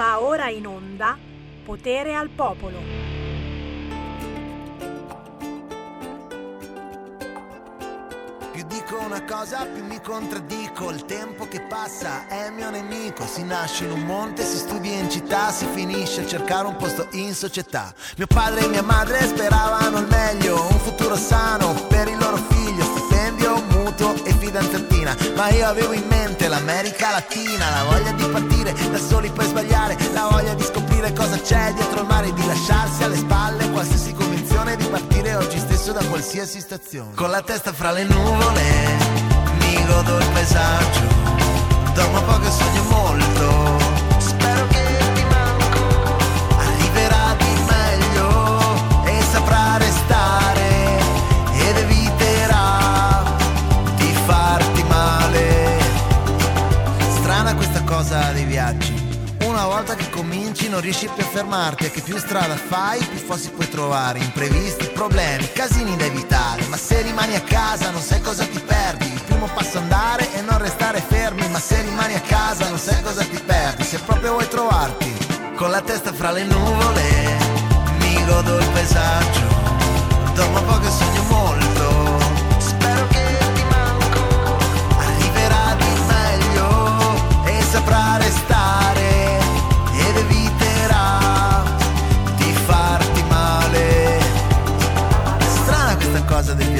Va ora in onda Potere al Popolo. Più dico una cosa, più mi contraddico. Il tempo che passa è mio nemico. Si nasce in un monte, si studia in città, si finisce a cercare un posto in società. Mio padre e mia madre speravano il meglio, un futuro sano per il loro figlio, stipendio, mutuo e fidanzatina. Ma io avevo in mente l'America Latina, la voglia di partire da soli per sbagliare, la voglia di scoprire cosa c'è dietro il mare, di lasciarsi alle spalle qualsiasi convinzione di partire oggi stesso da qualsiasi stazione. Con la testa fra le nuvole, mi godo il paesaggio, dormo poco e sogno molto. Non riesci più a fermarti e che più strada fai, più fossi puoi trovare. Imprevisti, problemi, casini da evitare. Ma se rimani a casa non sai cosa ti perdi. Il primo passo andare e non restare fermi. Ma se rimani a casa non sai cosa ti perdi. Se proprio vuoi trovarti con la testa fra le nuvole, mi godo il paesaggio. Dormo poco e sogno molto. Spero che ti manco. Arriverà di meglio e saprà restare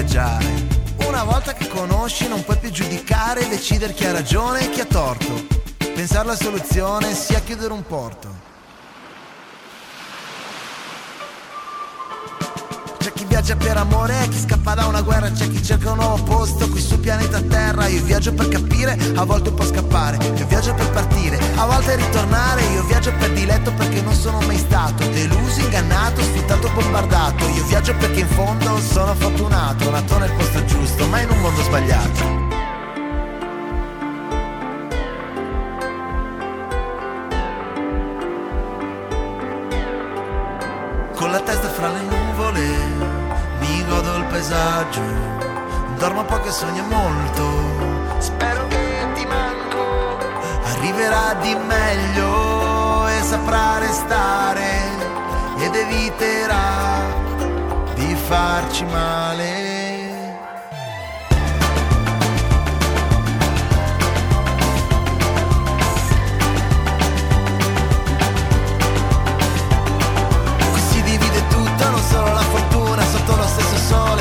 viaggiare. Una volta che conosci non puoi più giudicare e decidere chi ha ragione e chi ha torto. Pensare alla soluzione sia chiudere un porto. Viaggia per amore, chi scappa da una guerra, c'è chi cerca un nuovo posto qui sul pianeta Terra. Io viaggio per capire, a volte po' scappare. Io viaggio per partire, a volte ritornare. Io viaggio per diletto perché non sono mai stato deluso, ingannato, sfruttato, bombardato. Io viaggio perché in fondo sono fortunato, nato nel posto giusto, ma in un mondo sbagliato. Paesaggio. Dormo poco e sogno molto. Spero che ti manco. Arriverà di meglio e saprà restare ed eviterà di farci male. Solo la fortuna, sotto lo stesso sole,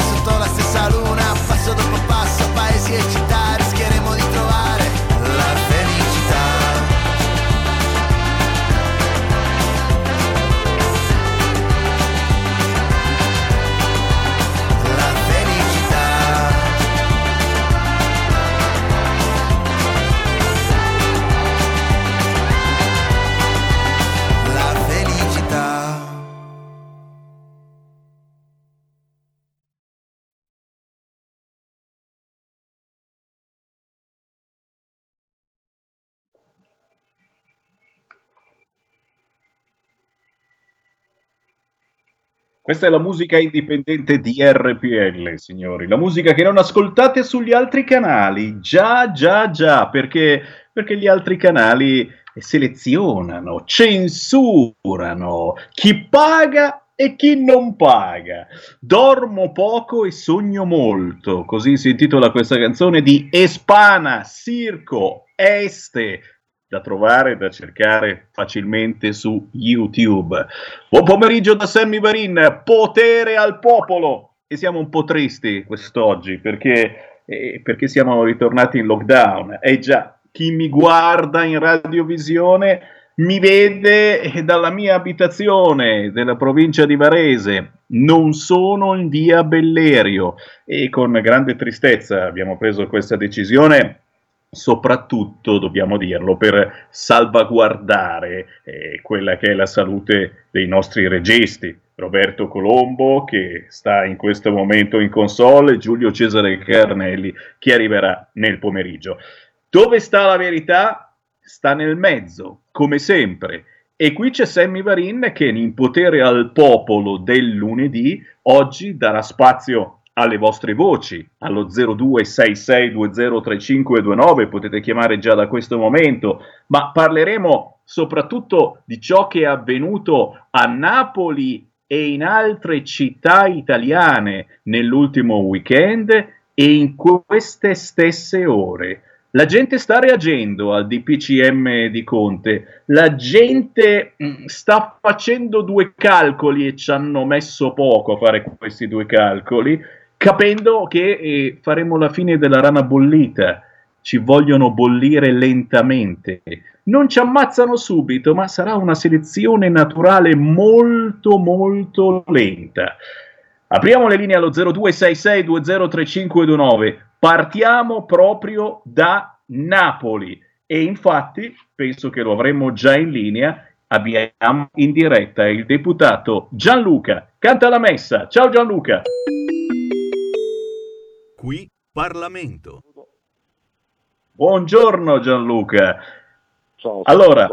Questa è la musica indipendente di RPL, signori. La musica che non ascoltate sugli altri canali. Già, già, già, perché, perché gli altri canali selezionano, censurano chi paga e chi non paga. Dormo poco e sogno molto. Così si intitola questa canzone di Espana, Circo, Este, da trovare, da cercare facilmente su YouTube. Buon pomeriggio da Sammy Varin, potere al popolo! E siamo un po' tristi quest'oggi perché, eh, perché siamo ritornati in lockdown. E già, chi mi guarda in radiovisione mi vede eh, dalla mia abitazione della provincia di Varese. Non sono in via Bellerio e con grande tristezza abbiamo preso questa decisione soprattutto, dobbiamo dirlo, per salvaguardare eh, quella che è la salute dei nostri registi. Roberto Colombo, che sta in questo momento in console, Giulio Cesare Carnelli, che arriverà nel pomeriggio. Dove sta la verità? Sta nel mezzo, come sempre. E qui c'è Sammy Varin che in potere al popolo del lunedì oggi darà spazio alle vostre voci allo 0266203529 potete chiamare già da questo momento ma parleremo soprattutto di ciò che è avvenuto a Napoli e in altre città italiane nell'ultimo weekend e in queste stesse ore. La gente sta reagendo al DPCM di Conte, la gente mm, sta facendo due calcoli e ci hanno messo poco a fare questi due calcoli, capendo che eh, faremo la fine della rana bollita, ci vogliono bollire lentamente. Non ci ammazzano subito, ma sarà una selezione naturale molto molto lenta. Apriamo le linee allo 0266203529. Partiamo proprio da Napoli e infatti penso che lo avremmo già in linea. Abbiamo in diretta il deputato Gianluca. Canta la messa. Ciao Gianluca. Qui Parlamento. Buongiorno Gianluca. Ciao, allora,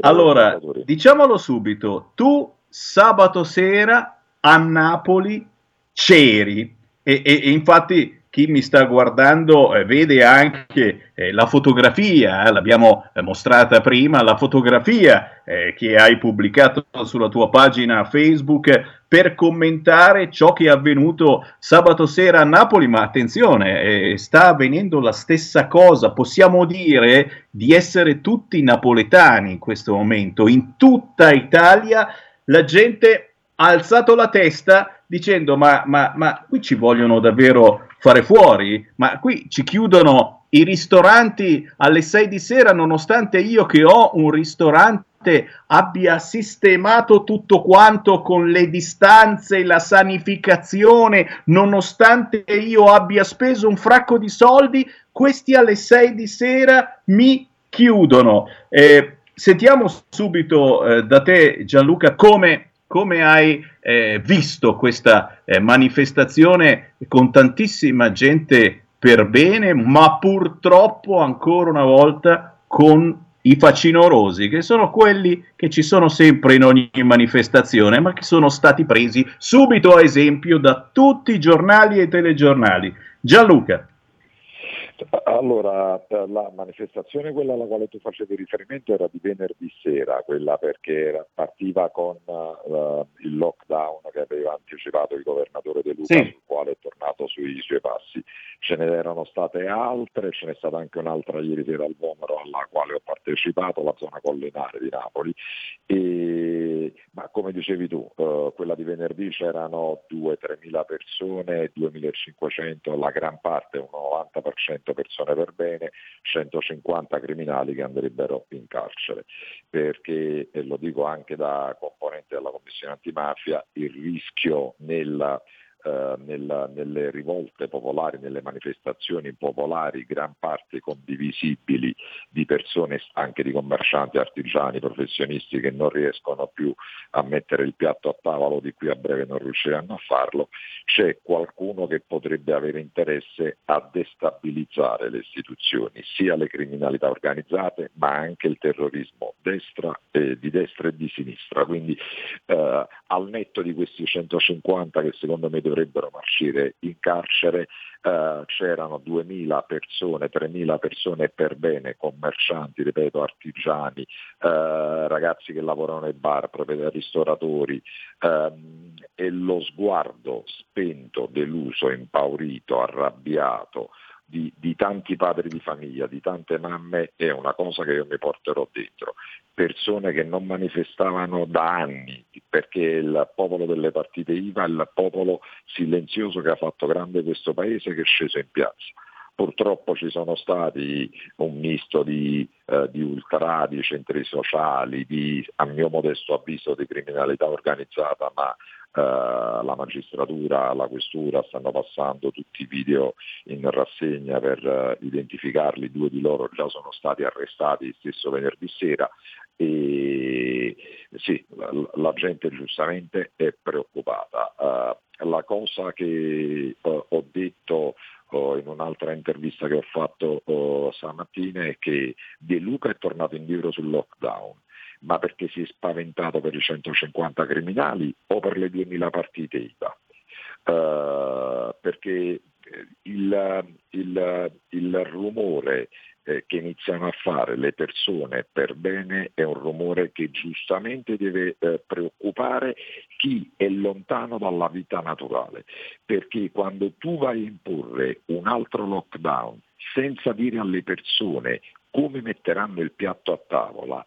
allora diciamolo subito, tu sabato sera a Napoli c'eri e, e, e infatti chi mi sta guardando eh, vede anche eh, la fotografia, eh, l'abbiamo eh, mostrata prima, la fotografia eh, che hai pubblicato sulla tua pagina Facebook per commentare ciò che è avvenuto sabato sera a Napoli, ma attenzione, eh, sta avvenendo la stessa cosa, possiamo dire di essere tutti napoletani in questo momento, in tutta Italia la gente ha alzato la testa dicendo ma, ma, ma qui ci vogliono davvero fare fuori, ma qui ci chiudono i ristoranti alle 6 di sera nonostante io che ho un ristorante abbia sistemato tutto quanto con le distanze, la sanificazione, nonostante io abbia speso un fracco di soldi, questi alle 6 di sera mi chiudono. Eh, sentiamo subito eh, da te Gianluca come come hai eh, visto questa eh, manifestazione con tantissima gente per bene, ma purtroppo ancora una volta con i facinorosi, che sono quelli che ci sono sempre in ogni manifestazione, ma che sono stati presi subito a esempio da tutti i giornali e telegiornali. Gianluca. Allora, la manifestazione quella alla quale tu facevi riferimento era di venerdì sera, quella perché partiva con uh, il lockdown che aveva anticipato il governatore De Luca, sì. sul quale è tornato sui suoi passi. Ce ne erano state altre, ce n'è stata anche un'altra ieri sera al Vomero alla quale ho partecipato, la zona collinare di Napoli. E, ma come dicevi tu, uh, quella di venerdì c'erano 2-3 mila persone, 2.500, la gran parte, un 90% 100 persone per bene, 150 criminali che andrebbero in carcere, perché, e lo dico anche da componente della Commissione antimafia, il rischio nella eh, nella, nelle rivolte popolari, nelle manifestazioni popolari, gran parte condivisibili di persone, anche di commercianti, artigiani, professionisti che non riescono più a mettere il piatto a tavolo, di qui a breve non riusciranno a farlo, c'è qualcuno che potrebbe avere interesse a destabilizzare le istituzioni, sia le criminalità organizzate, ma anche il terrorismo destra, eh, di destra e di sinistra. Quindi eh, al netto di questi 150 che secondo me dovrebbero marcire in carcere, eh, c'erano 2.000 persone, 3.000 persone per bene, commercianti, ripeto, artigiani, eh, ragazzi che lavorano nei bar, ristoratori, ehm, e lo sguardo spento, deluso, impaurito, arrabbiato, di, di, tanti padri di famiglia, di tante mamme, è una cosa che io mi porterò dentro. Persone che non manifestavano da anni, perché il popolo delle partite IVA il popolo silenzioso che ha fatto grande questo paese che è sceso in piazza. Purtroppo ci sono stati un misto di, eh, di ultra, di centri sociali, di, a mio modesto avviso, di criminalità organizzata, ma la magistratura, la questura stanno passando tutti i video in rassegna per uh, identificarli, due di loro già sono stati arrestati stesso venerdì sera. E sì, la, la gente giustamente è preoccupata. Uh, la cosa che ho detto in un'altra intervista che ho fatto stamattina è che De Luca è tornato indietro sul lockdown ma perché si è spaventato per i 150 criminali o per le 2000 partite IVA. Uh, perché il, il, il rumore eh, che iniziano a fare le persone per bene è un rumore che giustamente deve eh, preoccupare chi è lontano dalla vita naturale, perché quando tu vai a imporre un altro lockdown senza dire alle persone come metteranno il piatto a tavola,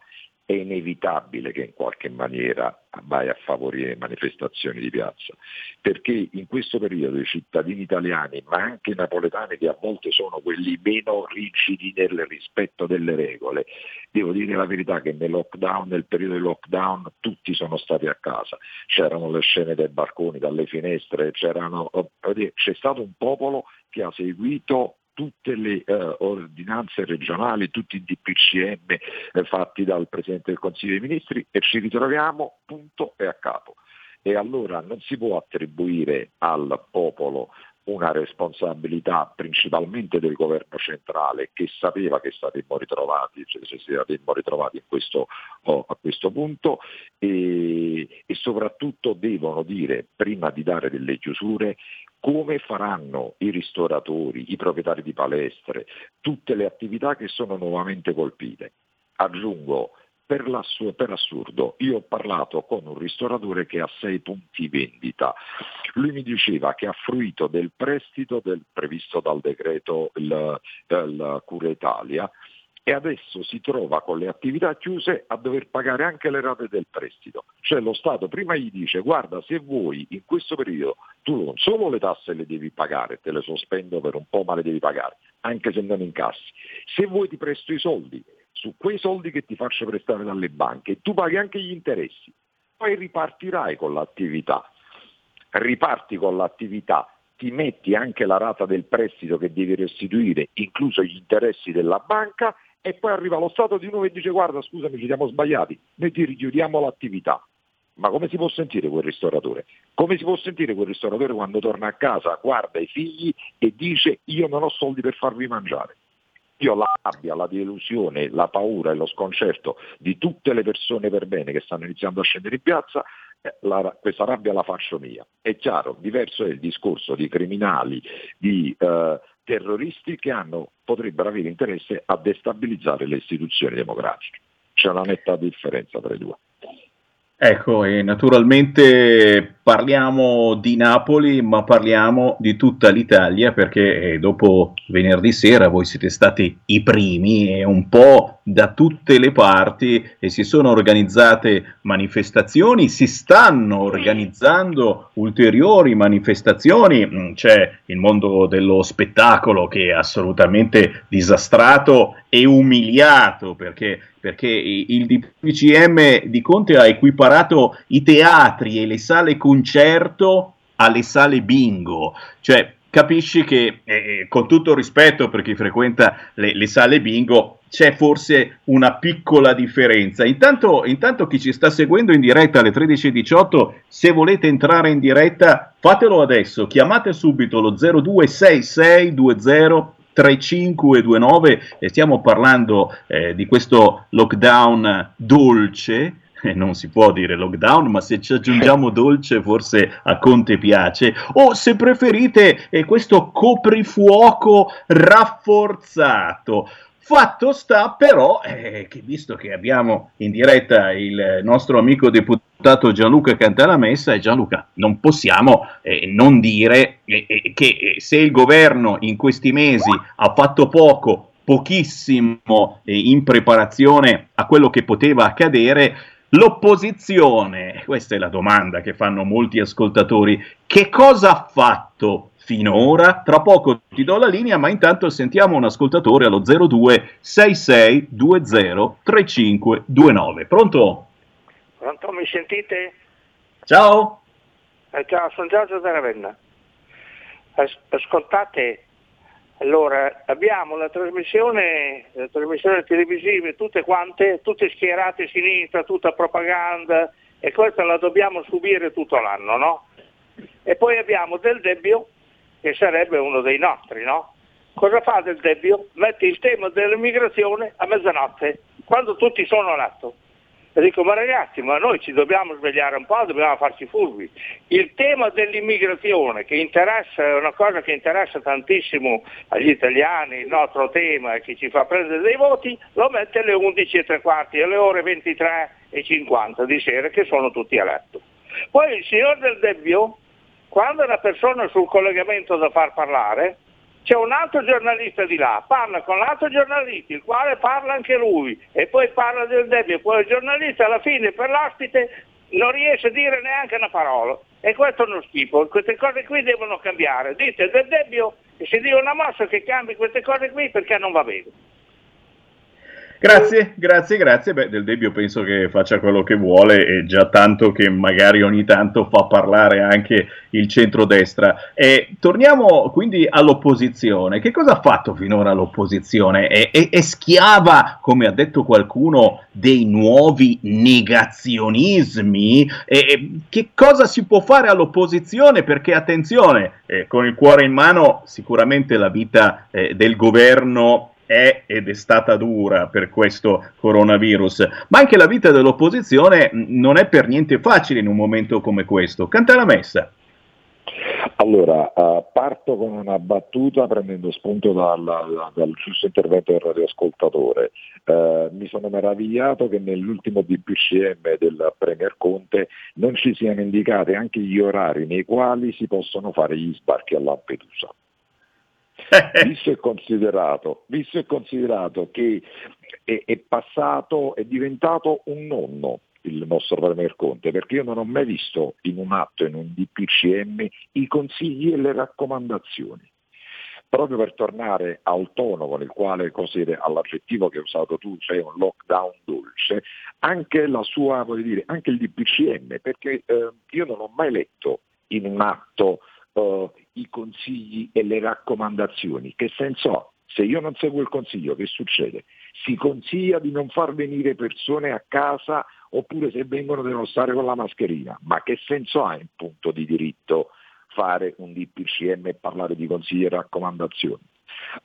è inevitabile che in qualche maniera vai a favorire manifestazioni di piazza, perché in questo periodo i cittadini italiani, ma anche napoletani che a volte sono quelli meno rigidi nel rispetto delle regole, devo dire la verità che nel lockdown, nel periodo di lockdown tutti sono stati a casa, c'erano le scene dai barconi, dalle finestre, oh, c'è stato un popolo che ha seguito tutte le eh, ordinanze regionali, tutti i DPCM eh, fatti dal Presidente del Consiglio dei Ministri e ci ritroviamo punto e a capo. E allora non si può attribuire al popolo una responsabilità principalmente del governo centrale che sapeva che saremmo ritrovati, cioè se saremmo ritrovati questo, oh, a questo punto e, e soprattutto devono dire prima di dare delle chiusure come faranno i ristoratori, i proprietari di palestre, tutte le attività che sono nuovamente colpite. Aggiungo, per, per, assurdo, io ho parlato con un ristoratore che ha sei punti vendita. Lui mi diceva che ha fruito del prestito del, previsto dal decreto il, il Cura Italia e adesso si trova con le attività chiuse a dover pagare anche le rate del prestito. Cioè lo Stato prima gli dice guarda se vuoi in questo periodo tu non solo le tasse le devi pagare, te le sospendo per un po' ma le devi pagare, anche se non incassi, se vuoi ti presto i soldi, su quei soldi che ti faccio prestare dalle banche, tu paghi anche gli interessi, poi ripartirai con l'attività, riparti con l'attività, ti metti anche la rata del prestito che devi restituire, incluso gli interessi della banca, e poi arriva lo Stato di nuovo e dice guarda scusami ci siamo sbagliati, noi ti richiudiamo l'attività. Ma come si può sentire quel ristoratore? Come si può sentire quel ristoratore quando torna a casa, guarda i figli e dice io non ho soldi per farvi mangiare? Io la rabbia, la delusione, la paura e lo sconcerto di tutte le persone per bene che stanno iniziando a scendere in piazza, eh, la, questa rabbia la faccio mia. È chiaro, diverso è il discorso di criminali, di eh, terroristi che hanno, potrebbero avere interesse a destabilizzare le istituzioni democratiche. C'è una netta differenza tra i due. Ecco, e naturalmente parliamo di Napoli, ma parliamo di tutta l'Italia perché eh, dopo venerdì sera voi siete stati i primi e un po' da tutte le parti e si sono organizzate manifestazioni, si stanno organizzando ulteriori manifestazioni, mm, c'è il mondo dello spettacolo che è assolutamente disastrato e umiliato perché, perché il DPCM di Conte ha equiparato i teatri e le sale concerto alle sale bingo, cioè capisci che eh, eh, con tutto rispetto per chi frequenta le, le, sale bingo c'è forse una piccola differenza. Intanto, intanto chi ci sta seguendo in diretta alle 13.18, se volete entrare in diretta fatelo adesso, chiamate subito lo 026620 3529 e stiamo parlando eh, di questo lockdown dolce eh, non si può dire lockdown, ma se ci aggiungiamo dolce forse a Conte piace, o se preferite eh, questo coprifuoco rafforzato. Fatto sta però eh, che visto che abbiamo in diretta il nostro amico deputato Gianluca Cantalamessa, e Gianluca non possiamo eh, non dire eh, eh che eh, se il governo in questi mesi ha fatto poco, pochissimo eh, in preparazione a quello che poteva accadere, L'opposizione, questa è la domanda che fanno molti ascoltatori, che cosa ha fatto finora? Tra poco ti do la linea, ma intanto sentiamo un ascoltatore allo 02 6620 3529. Pronto? Pronto, mi sentite? Ciao. Eh, ciao, sono Giorgio da Ravenna. As- ascoltate, allora, abbiamo la trasmissione, le trasmissioni televisive, tutte quante, tutte schierate a sinistra, tutta propaganda, e questa la dobbiamo subire tutto l'anno, no? E poi abbiamo Del Debbio, che sarebbe uno dei nostri, no? Cosa fa Del Debbio? Mette il tema dell'immigrazione a mezzanotte, quando tutti sono a letto. E dico, ma ragazzi, ma noi ci dobbiamo svegliare un po', dobbiamo farci furbi. Il tema dell'immigrazione, che interessa, è una cosa che interessa tantissimo agli italiani, il nostro tema che ci fa prendere dei voti, lo mette alle 11 e tre quarti, alle ore 23 e 50 di sera, che sono tutti a letto. Poi il signor Del Debbio, quando una persona sul collegamento da far parlare, c'è un altro giornalista di là, parla con l'altro giornalista, il quale parla anche lui, e poi parla del debito, poi il giornalista alla fine per l'ospite non riesce a dire neanche una parola. E questo è uno schifo, queste cose qui devono cambiare. Dite del debito e si dia una mossa che cambi queste cose qui perché non va bene. Grazie, grazie, grazie. Beh, Del Debbio penso che faccia quello che vuole e già tanto che magari ogni tanto fa parlare anche il centrodestra. E torniamo quindi all'opposizione. Che cosa ha fatto finora l'opposizione? È, è, è schiava, come ha detto qualcuno, dei nuovi negazionismi? E, che cosa si può fare all'opposizione? Perché attenzione, eh, con il cuore in mano sicuramente la vita eh, del governo è ed è stata dura per questo coronavirus, ma anche la vita dell'opposizione non è per niente facile in un momento come questo. Canta la messa. Allora, uh, parto con una battuta prendendo spunto dal, dal giusto intervento del radioascoltatore. Uh, mi sono meravigliato che nell'ultimo DPCM del Premier Conte non ci siano indicati anche gli orari nei quali si possono fare gli sbarchi a Lampedusa. visto, e considerato, visto e considerato che è, è passato, è diventato un nonno il nostro Premier Conte, perché io non ho mai visto in un atto, in un DPCM, i consigli e le raccomandazioni. Proprio per tornare al tono con il quale, così, all'aggettivo che hai usato tu, cioè un lockdown dolce, anche, sua, dire, anche il DPCM, perché eh, io non ho mai letto in un atto uh, i consigli e le raccomandazioni. Che senso ha? Se io non seguo il consiglio, che succede? Si consiglia di non far venire persone a casa oppure se vengono devono stare con la mascherina. Ma che senso ha in punto di diritto fare un DPCM e parlare di consigli e raccomandazioni?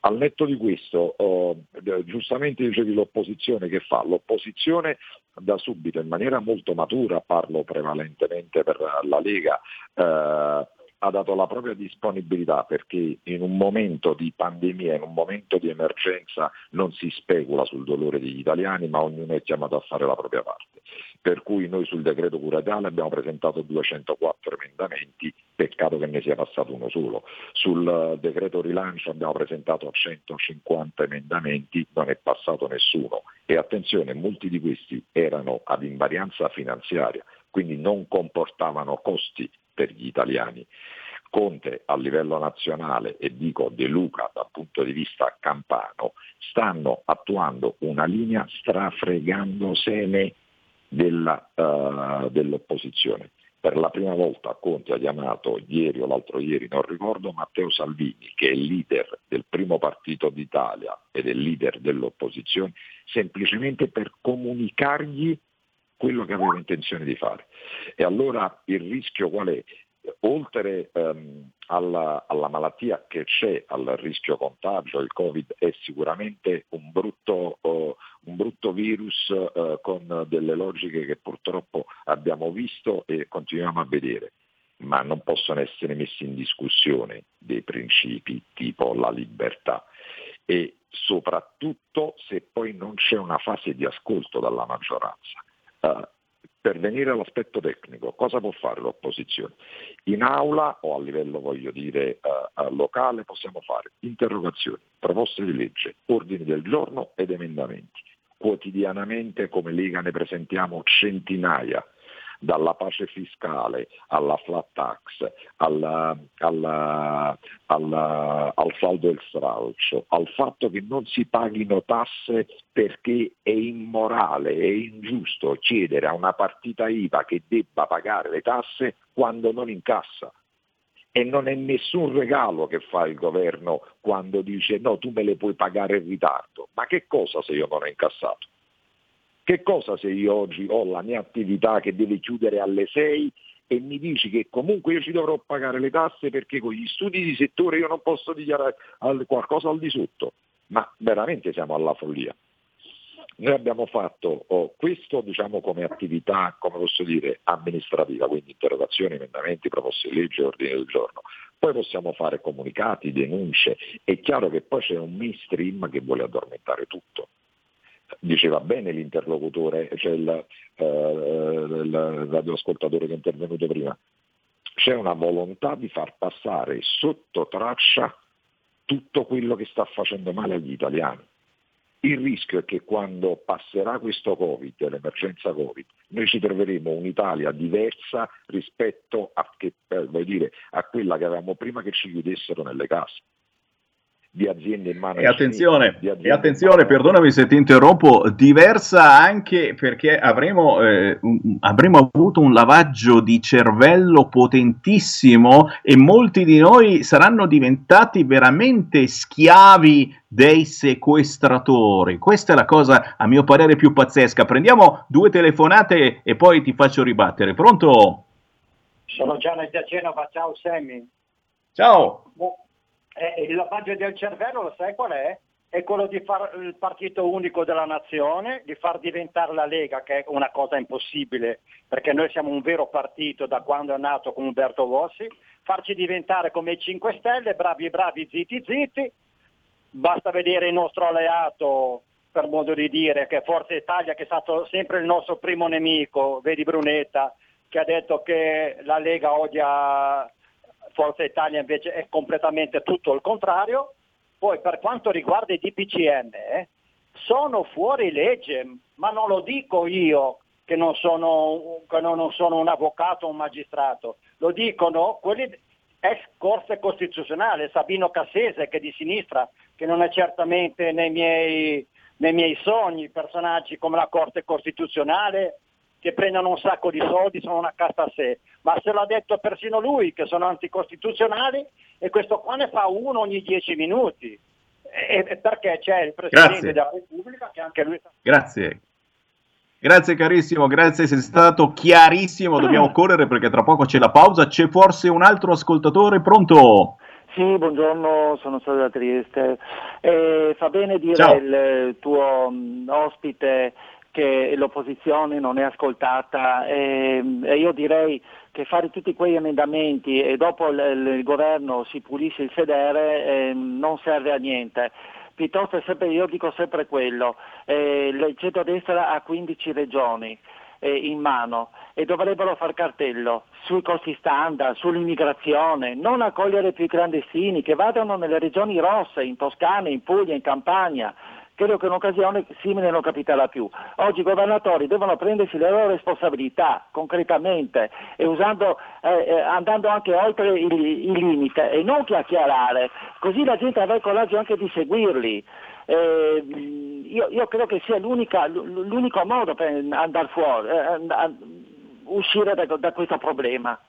Al netto di questo, oh, giustamente dicevi l'opposizione che fa? L'opposizione da subito in maniera molto matura, parlo prevalentemente per la Lega, eh, ha dato la propria disponibilità perché in un momento di pandemia, in un momento di emergenza non si specula sul dolore degli italiani ma ognuno è chiamato a fare la propria parte. Per cui noi sul decreto cura Italia abbiamo presentato 204 emendamenti, peccato che ne sia passato uno solo. Sul decreto rilancio abbiamo presentato 150 emendamenti, non è passato nessuno. E attenzione, molti di questi erano ad invarianza finanziaria, quindi non comportavano costi per gli italiani. Conte a livello nazionale e dico De Luca dal punto di vista campano stanno attuando una linea strafregandosene della, uh, dell'opposizione. Per la prima volta Conte ha chiamato ieri o l'altro ieri, non ricordo, Matteo Salvini, che è il leader del primo partito d'Italia ed è il leader dell'opposizione, semplicemente per comunicargli quello che aveva intenzione di fare. E allora il rischio qual è? Oltre ehm, alla, alla, malattia che c'è, al rischio contagio, il Covid è sicuramente un brutto, uh, un brutto virus uh, con delle logiche che purtroppo abbiamo visto e continuiamo a vedere, ma non possono essere messi in discussione dei principi tipo la libertà e soprattutto se poi non c'è una fase di ascolto dalla maggioranza. Uh, per venire all'aspetto tecnico, cosa può fare l'opposizione? In aula o a livello, voglio dire, uh, locale possiamo fare interrogazioni, proposte di legge, ordini del giorno ed emendamenti. Quotidianamente come Lega ne presentiamo centinaia dalla pace fiscale alla flat tax, alla, alla, alla, al saldo del stralcio, al fatto che non si paghino tasse perché è immorale, è ingiusto chiedere a una partita IVA che debba pagare le tasse quando non incassa. E non è nessun regalo che fa il governo quando dice no, tu me le puoi pagare in ritardo. Ma che cosa se io non ho incassato? Che cosa se io oggi ho la mia attività che deve chiudere alle 6 e mi dici che comunque io ci dovrò pagare le tasse perché con gli studi di settore io non posso dichiarare qualcosa al di sotto? Ma veramente siamo alla follia. Noi abbiamo fatto oh, questo diciamo, come attività, come posso dire, amministrativa, quindi interrogazioni, emendamenti, proposte di legge, ordini del giorno. Poi possiamo fare comunicati, denunce. È chiaro che poi c'è un mainstream che vuole addormentare tutto diceva bene l'interlocutore, cioè il, eh, il radioascoltatore che è intervenuto prima, c'è una volontà di far passare sotto traccia tutto quello che sta facendo male agli italiani. Il rischio è che quando passerà questo Covid, l'emergenza Covid, noi ci troveremo un'Italia diversa rispetto a, che, eh, dire, a quella che avevamo prima che ci chiudessero nelle case di aziende in mano. E attenzione, e attenzione perdonami se ti interrompo, diversa anche perché avremo, eh, un, avremo avuto un lavaggio di cervello potentissimo e molti di noi saranno diventati veramente schiavi dei sequestratori. Questa è la cosa, a mio parere, più pazzesca. Prendiamo due telefonate e poi ti faccio ribattere. Pronto? Sono Gianni da Genova, ciao Sammy. Ciao. Eh, il lavaggio del cervello, lo sai qual è? È quello di fare il partito unico della nazione, di far diventare la Lega, che è una cosa impossibile, perché noi siamo un vero partito da quando è nato con Umberto Vossi, farci diventare come i 5 Stelle, bravi bravi, zitti zitti, basta vedere il nostro alleato, per modo di dire, che è Forza Italia, che è stato sempre il nostro primo nemico, vedi Brunetta, che ha detto che la Lega odia Forza Italia invece è completamente tutto il contrario. Poi per quanto riguarda i DPCM, eh, sono fuori legge, ma non lo dico io che non sono, che non sono un avvocato o un magistrato, lo dicono quelli ex Corte Costituzionale, Sabino Cassese che è di sinistra, che non è certamente nei miei, nei miei sogni, personaggi come la Corte Costituzionale che prendono un sacco di soldi, sono una casta a sé, ma se l'ha detto persino lui che sono anticostituzionali e questo qua ne fa uno ogni dieci minuti. E, perché c'è il Presidente Grazie. della Repubblica che anche lui... Grazie. Grazie carissimo, grazie, sei stato chiarissimo, dobbiamo correre perché tra poco c'è la pausa, c'è forse un altro ascoltatore pronto? Sì, buongiorno, sono stato da Trieste. Eh, fa bene dire Ciao. il tuo mh, ospite che l'opposizione non è ascoltata e, e io direi che fare tutti quegli emendamenti e dopo il, il governo si pulisce il sedere eh, non serve a niente. Piuttosto sempre, io dico sempre quello, eh, il centrodestra ha 15 regioni eh, in mano e dovrebbero far cartello sui costi standard, sull'immigrazione, non accogliere più i clandestini, che vadano nelle regioni rosse, in Toscana, in Puglia, in Campania, credo che un'occasione simile non capiterà più. Oggi i governatori devono prendersi le loro responsabilità concretamente e usando, eh, eh, andando anche oltre il, il, limite e non chiacchierare, così la gente avrà il coraggio anche di seguirli. Eh, io, io, credo che sia l'unico modo per andare fuori, eh, uscire da, da questo problema.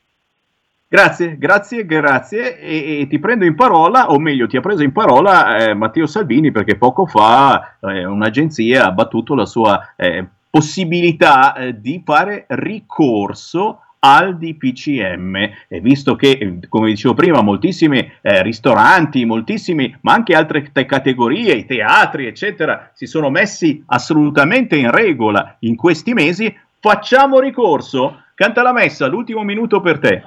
Grazie, grazie, grazie. E, e, ti prendo in parola, o meglio, ti ha preso in parola eh, Matteo Salvini perché poco fa eh, un'agenzia ha battuto la sua eh, possibilità eh, di fare ricorso al DPCM e visto che, come dicevo prima, moltissimi eh, ristoranti, moltissimi, ma anche altre te- categorie, i teatri, eccetera, si sono messi assolutamente in regola in questi mesi, facciamo ricorso. Canta la messa, l'ultimo minuto per te.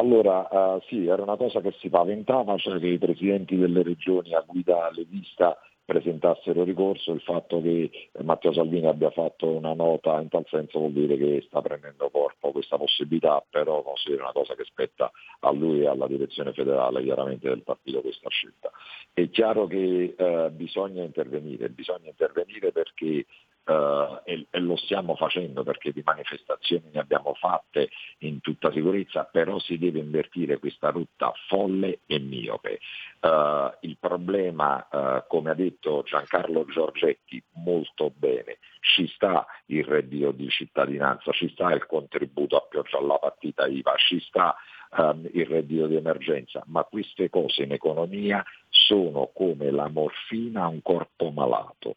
Allora, uh, sì, era una cosa che si paventava, cioè che i presidenti delle regioni a guida leghista presentassero ricorso, il fatto che Matteo Salvini abbia fatto una nota in tal senso vuol dire che sta prendendo corpo questa possibilità, però considero una cosa che spetta a lui e alla direzione federale chiaramente del partito questa scelta. È chiaro che uh, bisogna intervenire, bisogna intervenire perché Uh, e, e, lo stiamo facendo perché di manifestazioni ne abbiamo fatte in tutta sicurezza, però si deve invertire questa rotta folle e miope. Uh, il problema, uh, come ha detto Giancarlo Giorgetti molto bene, ci sta il reddito di cittadinanza, ci sta il contributo a pioggia alla partita IVA, ci sta um, il reddito di emergenza, ma queste cose in economia sono come la morfina a un corpo malato.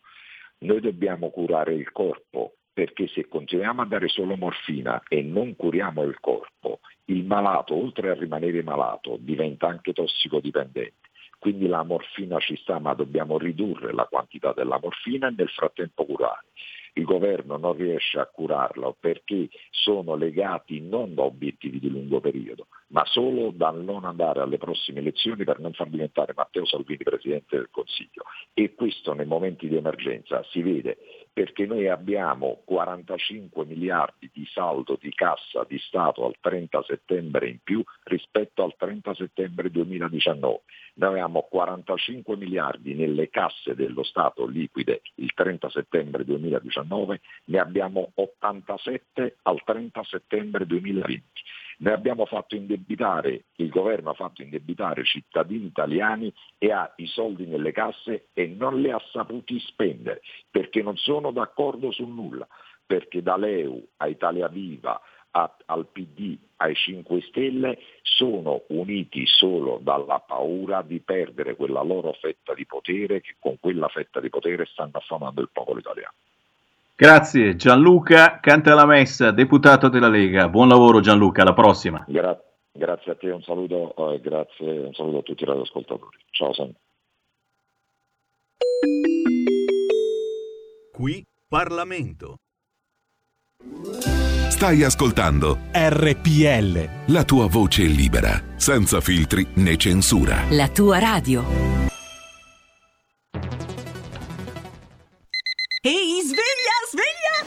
Noi dobbiamo curare il corpo perché se continuiamo a dare solo morfina e non curiamo il corpo, il malato, oltre a rimanere malato, diventa anche tossicodipendente. quindi la morfina ci sta, ma dobbiamo ridurre la quantità della morfina e nel frattempo curare il governo non riesce a curarlo perché sono legati non da obiettivi di lungo periodo, ma solo dal non andare alle prossime elezioni per non far diventare Matteo Salvini Presidente del Consiglio. E questo nei momenti di emergenza si vede perché noi abbiamo 45 miliardi di saldo di cassa di Stato al 30 settembre in più rispetto al 30 settembre 2019. Noi abbiamo 45 miliardi nelle casse dello Stato liquide il 30 settembre 2019, ne abbiamo 87 al 30 settembre 2020. Noi abbiamo fatto indebitare, il governo ha fatto indebitare cittadini italiani e ha i soldi nelle casse e non li ha saputi spendere perché non sono d'accordo su nulla, perché da Leu a Italia Viva a, al PD, ai 5 Stelle, sono uniti solo dalla paura di perdere quella loro fetta di potere che con quella fetta di potere stanno affamando il popolo italiano. Grazie Gianluca Cantalamessa, deputato della Lega. Buon lavoro Gianluca, alla prossima. Gra- grazie a te, un saluto, eh, grazie, un saluto a tutti i radioascoltatori. Ciao Sam. Qui Parlamento. Stai ascoltando RPL. La tua voce libera, senza filtri né censura. La tua radio. Ehi, sveglia!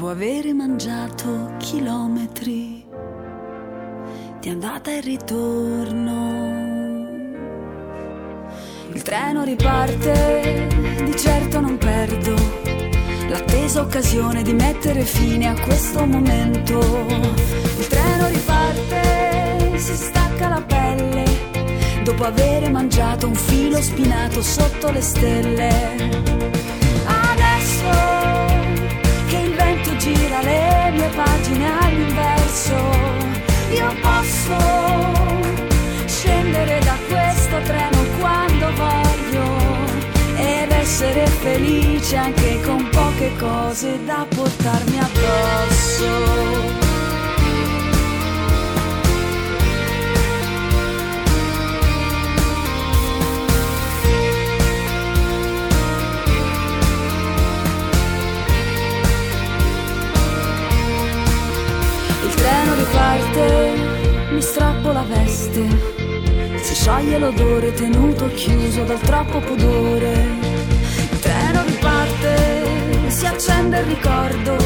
Dopo aver mangiato chilometri di andata e ritorno. Il treno riparte, di certo non perdo l'attesa occasione di mettere fine a questo momento. Il treno riparte, si stacca la pelle, dopo aver mangiato un filo spinato sotto le stelle. Adesso pagine all'inverso, io posso scendere da questo treno quando voglio ed essere felice anche con poche cose da portarmi addosso. Riparte, mi strappo la veste, si scioglie l'odore tenuto chiuso dal troppo pudore. Il treno riparte, si accende il ricordo,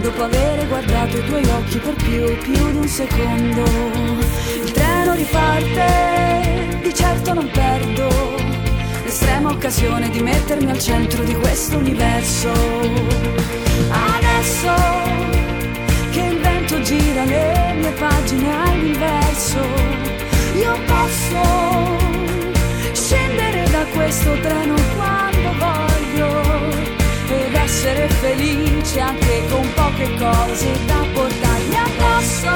dopo aver guardato i tuoi occhi per più, più di un secondo. Il treno riparte, di certo non perdo l'estrema occasione di mettermi al centro di questo universo. Adesso questo treno quando voglio ed essere felice anche con poche cose da portarmi addosso.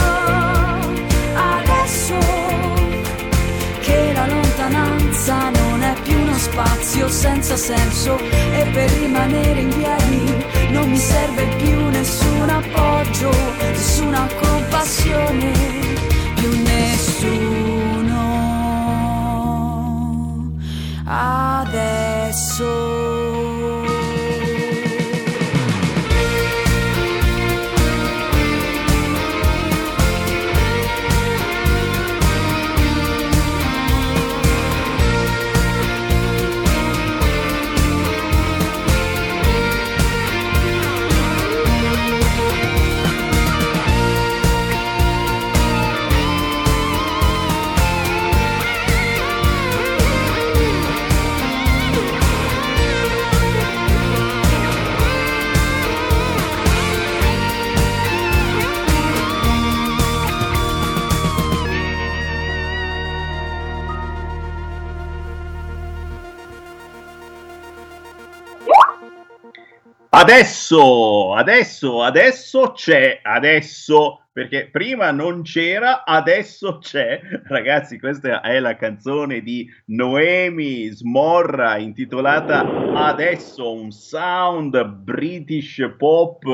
Adesso che la lontananza non è più uno spazio senza senso e per rimanere in piedi non mi serve più nessun appoggio, nessuna compassione, adesso. Adesso, adesso, adesso c'è, adesso, perché prima non c'era, adesso c'è. Ragazzi, questa è la canzone di Noemi Smorra intitolata Adesso, un sound British pop,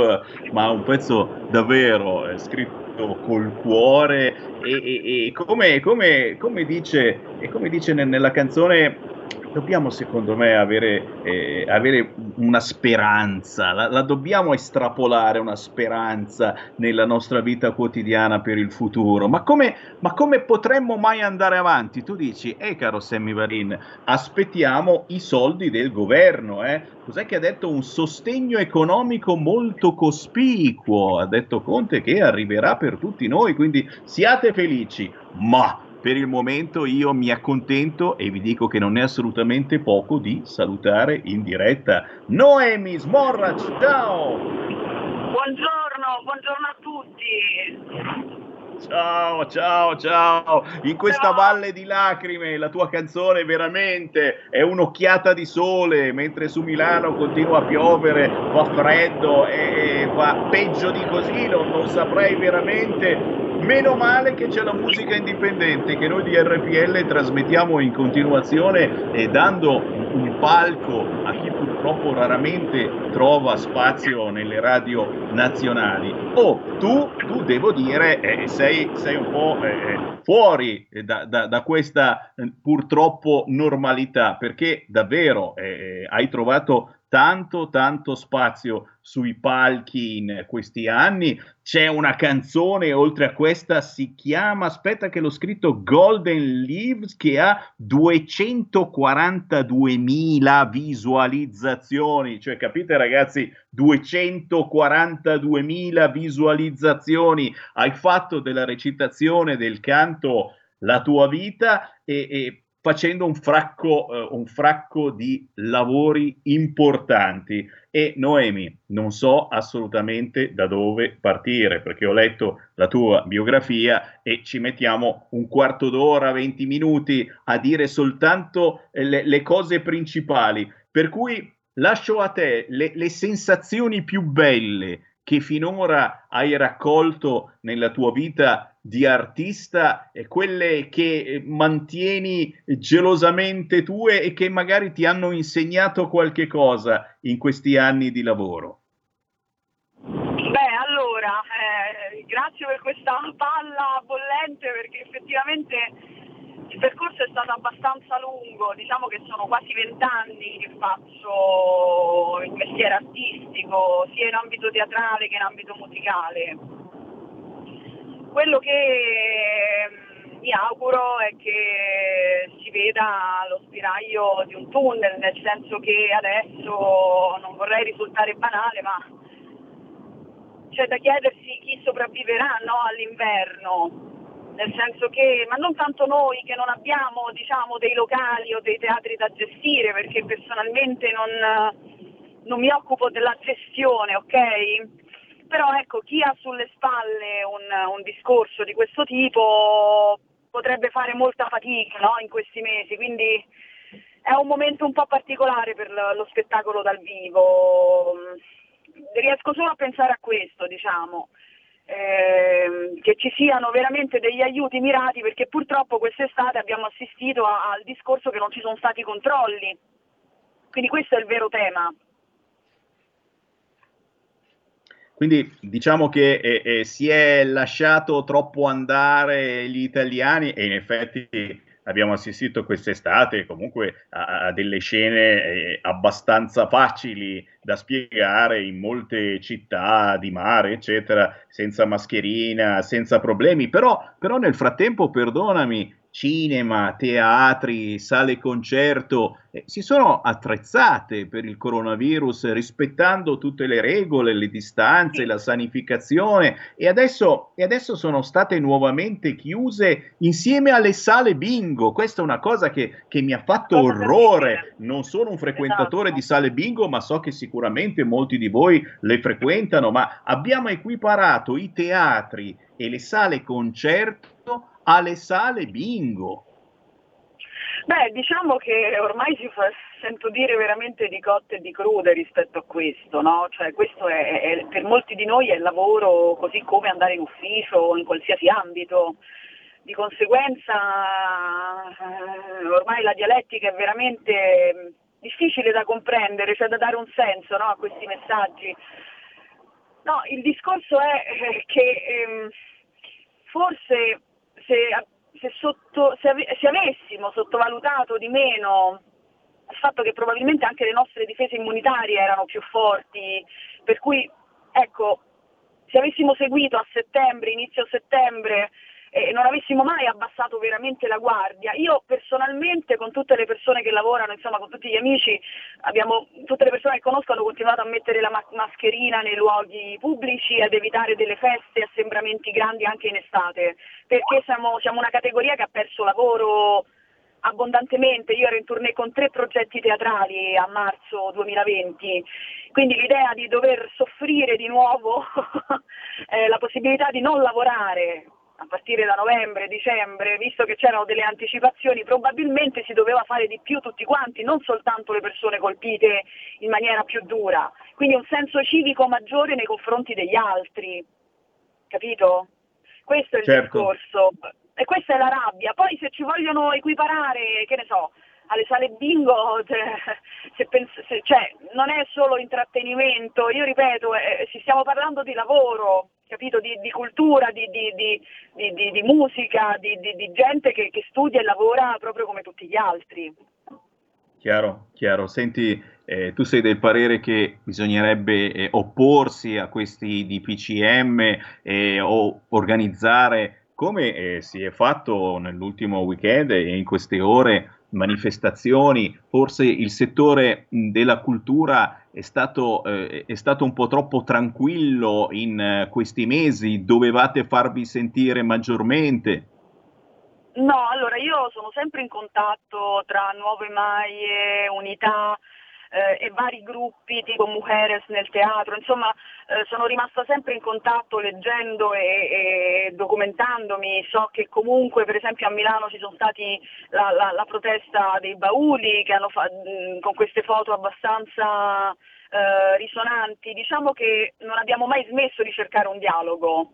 ma un pezzo davvero eh, scritto col cuore e, e, e come, come, come, dice, e come dice nella canzone dobbiamo secondo me avere, eh, avere una speranza, la, la, dobbiamo estrapolare una speranza nella nostra vita quotidiana per il futuro. Ma come, ma come potremmo mai andare avanti? Tu dici, eh caro Sammy Varin, aspettiamo i soldi del governo, eh? Cos'è che ha detto? Un sostegno economico molto cospicuo, ha detto Conte che arriverà per tutti noi, quindi siate felici, ma per il momento io mi accontento e vi dico che non è assolutamente poco di salutare in diretta Noemi Smorrac, ciao! Buongiorno, buongiorno a tutti! Ciao, ciao, ciao. In questa ciao. valle di lacrime la tua canzone veramente è un'occhiata di sole, mentre su Milano continua a piovere, fa freddo e, fa peggio di così, non, non saprei veramente Meno male che c'è la musica indipendente che noi di RPL trasmettiamo in continuazione e dando un palco a chi purtroppo raramente trova spazio nelle radio nazionali. Oh, tu, tu devo dire, eh, sei, sei, un po' eh, fuori da, da, da, questa eh, purtroppo normalità perché davvero eh, eh, hai trovato tanto, tanto spazio sui palchi in questi anni. C'è una canzone, oltre a questa, si chiama, aspetta che l'ho scritto, Golden Leaves, che ha 242.000 visualizzazioni. Cioè, capite ragazzi, 242.000 visualizzazioni. Hai fatto della recitazione, del canto la tua vita e, e facendo un fracco, eh, un fracco di lavori importanti. E Noemi, non so assolutamente da dove partire, perché ho letto la tua biografia e ci mettiamo un quarto d'ora, 20 minuti a dire soltanto eh, le, le cose principali. Per cui lascio a te le, le sensazioni più belle che finora hai raccolto nella tua vita di artista, e quelle che eh, mantieni gelosamente tue e che magari ti hanno insegnato qualche cosa in questi anni di lavoro? Beh, allora, eh, grazie per questa palla bollente perché effettivamente il percorso è stato abbastanza lungo, diciamo che sono quasi vent'anni che faccio il mestiere artistico, sia in ambito teatrale che in ambito musicale. Quello che mm, mi auguro è che si veda lo spiraglio di un tunnel, nel senso che adesso non vorrei risultare banale, ma c'è da chiedersi chi sopravviverà no, all'inverno nel senso che, ma non tanto noi che non abbiamo diciamo, dei locali o dei teatri da gestire, perché personalmente non, non mi occupo della gestione, ok? Però ecco, chi ha sulle spalle un, un discorso di questo tipo potrebbe fare molta fatica no? in questi mesi, quindi è un momento un po' particolare per lo spettacolo dal vivo. Riesco solo a pensare a questo, diciamo eh, che ci siano veramente degli aiuti mirati perché purtroppo quest'estate abbiamo assistito a, al discorso che non ci sono stati controlli. Quindi questo è il vero tema. Quindi diciamo che eh, eh, si è lasciato troppo andare gli italiani e in effetti abbiamo assistito quest'estate comunque a, a delle scene eh, abbastanza facili da spiegare in molte città di mare, eccetera, senza mascherina, senza problemi, però, però nel frattempo, perdonami, cinema, teatri, sale concerto eh, si sono attrezzate per il coronavirus rispettando tutte le regole, le distanze, la sanificazione e adesso, e adesso sono state nuovamente chiuse insieme alle sale bingo. Questa è una cosa che, che mi ha fatto orrore. Non sono un frequentatore Esatto. di sale bingo, ma so che sicuramente molti di voi le frequentano, ma abbiamo equiparato i teatri e le sale concerto alle sale bingo. Beh, diciamo che ormai si fa, sento dire veramente di cotte e di crude rispetto a questo, no? Cioè questo è, è- per molti di noi è il lavoro così come andare in ufficio o in qualsiasi ambito. Di conseguenza eh, ormai la dialettica è veramente eh, difficile da comprendere, cioè da dare un senso no, a questi messaggi. No, il discorso è eh, che ehm, forse se, se sotto- se ave- se avessimo sottovalutato di meno il fatto che probabilmente anche le nostre difese immunitarie erano più forti, per cui ecco, se avessimo seguito a settembre, inizio settembre, e non avessimo mai abbassato veramente la guardia, io personalmente con tutte le persone che lavorano, insomma con tutti gli amici, abbiamo, tutte le persone che conosco hanno continuato a mettere la ma- mascherina nei luoghi pubblici, ad evitare delle feste, assembramenti grandi anche in estate, perché siamo, siamo una categoria che ha perso lavoro abbondantemente, io ero in tournée con tre progetti teatrali a marzo 2020, quindi l'idea di dover soffrire di nuovo eh, la possibilità di non lavorare a partire da novembre, dicembre, visto che c'erano delle anticipazioni, probabilmente si doveva fare di più tutti quanti, non soltanto le persone colpite in maniera più dura. Quindi un senso civico maggiore nei confronti degli altri, capito? Questo è il Certo. discorso. E questa è la rabbia. Poi se ci vogliono equiparare, che ne so, alle sale bingo, se pens- se- cioè, non è solo intrattenimento, io ripeto, eh, si stiamo parlando di lavoro, capito? Di, di cultura, di, di- di- musica, di gente che, che studia e lavora proprio come tutti gli altri. Chiaro, chiaro. Senti, eh, tu sei del parere che bisognerebbe eh, opporsi a questi DPCM eh, o organizzare, come eh, si è fatto nell'ultimo weekend e in queste ore, manifestazioni. Forse il settore della cultura è stato, eh, è stato un po' troppo tranquillo in eh, questi mesi, dovevate farvi sentire maggiormente. No, allora io sono sempre in contatto tra Nuove Maie, Unità eh, e vari gruppi tipo Mujeres nel teatro, insomma eh, sono rimasta sempre in contatto leggendo e, e documentandomi, so che comunque per esempio a Milano ci sono stati la, la- la protesta dei bauli che hanno fa- mh, con queste foto abbastanza eh, risonanti, diciamo che non abbiamo mai smesso di cercare un dialogo.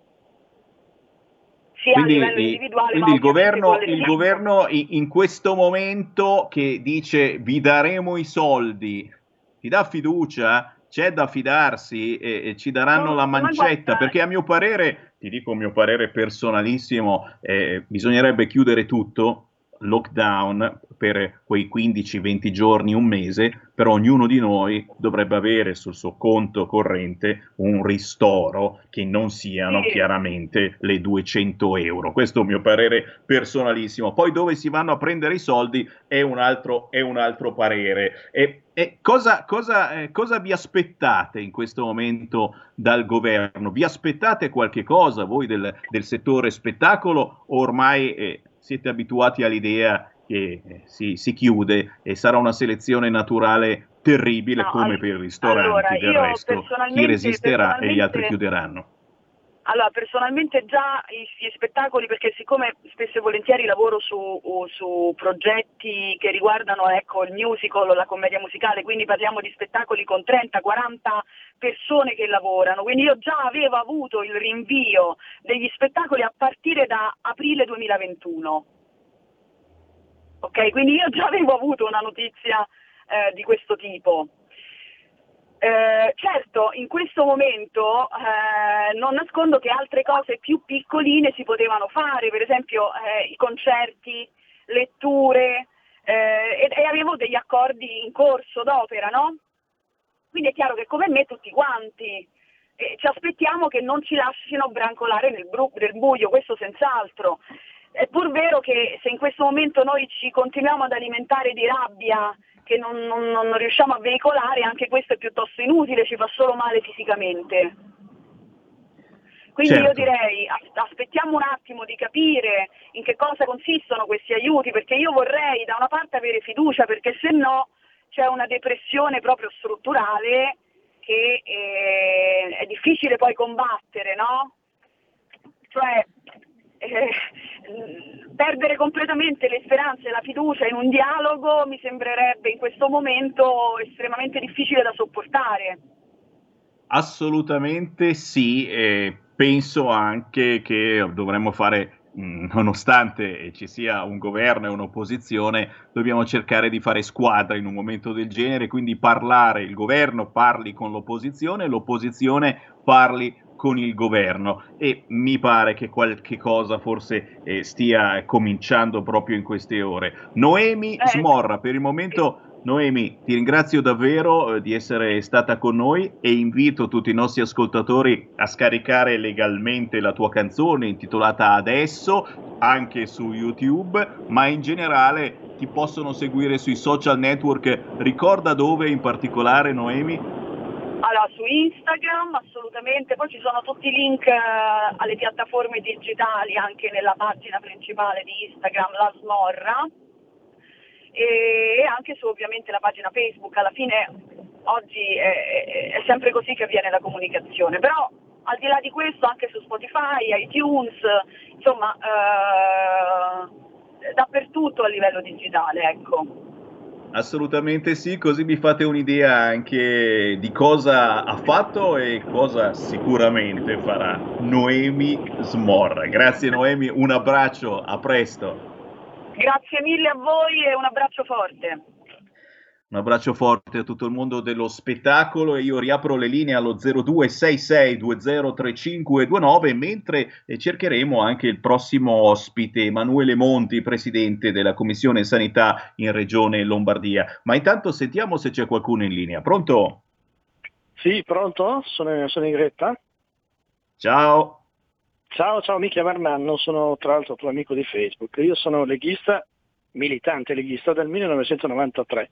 Sia Quindi, a livello individuale, quindi ma il governo, il governo in, questo momento che dice vi daremo i soldi, ti dà fiducia? C'è da fidarsi e, e ci daranno No, la ma mancetta? guarda- Perché a mio parere, ti dico il mio parere personalissimo, eh, bisognerebbe chiudere tutto, lockdown per quei 15-20 giorni, un mese, però ognuno di noi dovrebbe avere sul suo conto corrente un ristoro che non siano Sì. chiaramente le 200 euro. Questo è il mio parere personalissimo. Poi dove si vanno a prendere i soldi è un altro, è un altro parere. E, e cosa, cosa, eh, cosa vi aspettate in questo momento dal governo? Vi aspettate qualche cosa voi del, del settore spettacolo o ormai eh, siete abituati all'idea che eh, si, si chiude e sarà una selezione naturale terribile No, come all- per i ristoranti allora, del resto? Chi resisterà e gli altri chiuderanno? Allora, personalmente già gli spettacoli, perché siccome spesso e volentieri lavoro su, su progetti che riguardano ecco, il musical o la commedia musicale, quindi parliamo di spettacoli con 30-40 persone che lavorano, quindi io già avevo avuto il rinvio degli spettacoli a partire da aprile 2021. Ok, quindi io già avevo avuto una notizia eh, di questo tipo. Eh, certo, in questo momento eh, non nascondo che altre cose più piccoline si potevano fare, per esempio eh, i concerti letture eh, e, e avevo degli accordi in corso d'opera, no? Quindi è chiaro che come me tutti quanti ci aspettiamo che non ci lasciano brancolare nel, bru- nel buio, questo senz'altro. È pur vero che se in questo momento noi ci continuiamo ad alimentare di rabbia che non, non, non riusciamo a veicolare, anche questo è piuttosto inutile, ci fa solo male fisicamente. Quindi certo. io direi aspettiamo un attimo di capire in che cosa consistono questi aiuti, perché io vorrei da una parte avere fiducia, perché se no c'è una depressione proprio strutturale che eh, è difficile poi combattere, no? Cioè eh, perdere completamente le speranze e la fiducia in un dialogo mi sembrerebbe in questo momento estremamente difficile da sopportare. Assolutamente sì, e penso anche che dovremmo fare nonostante ci sia un governo e un'opposizione, dobbiamo cercare di fare squadra in un momento del genere, quindi parlare, il governo parli con l'opposizione, l'opposizione parli con il governo e mi pare che qualche cosa forse eh, stia cominciando proprio in queste ore. Noemi eh. Smorra, per il momento Noemi, ti ringrazio davvero eh, di essere stata con noi e invito tutti i nostri ascoltatori a scaricare legalmente la tua canzone intitolata Adesso anche su YouTube, ma in generale ti possono seguire sui social network. Ricorda dove in particolare, Noemi? Allora, su Instagram assolutamente, poi ci sono tutti i link eh, alle piattaforme digitali anche nella pagina principale di Instagram, la Smorra, e anche su ovviamente la pagina Facebook. Alla fine oggi è, è sempre così che avviene la comunicazione, però al di là di questo anche su Spotify, iTunes, insomma eh, dappertutto a livello digitale, ecco. Assolutamente sì, così mi fate un'idea anche di cosa ha fatto e cosa sicuramente farà Noemi Smorra. Grazie Noemi, un abbraccio, a presto. Grazie mille a voi e un abbraccio forte. Un abbraccio forte a tutto il mondo dello spettacolo e io riapro le linee allo 0266203529 mentre eh, cercheremo anche il prossimo ospite Emanuele Monti, presidente della Commissione Sanità in Regione Lombardia. Ma intanto sentiamo se c'è qualcuno in linea. Pronto? Sì, pronto? Sono, sono in retta. Ciao. Ciao, ciao, mi chiamo Armanno, sono tra l'altro tuo amico di Facebook. Io sono leghista, militante leghista dal 1993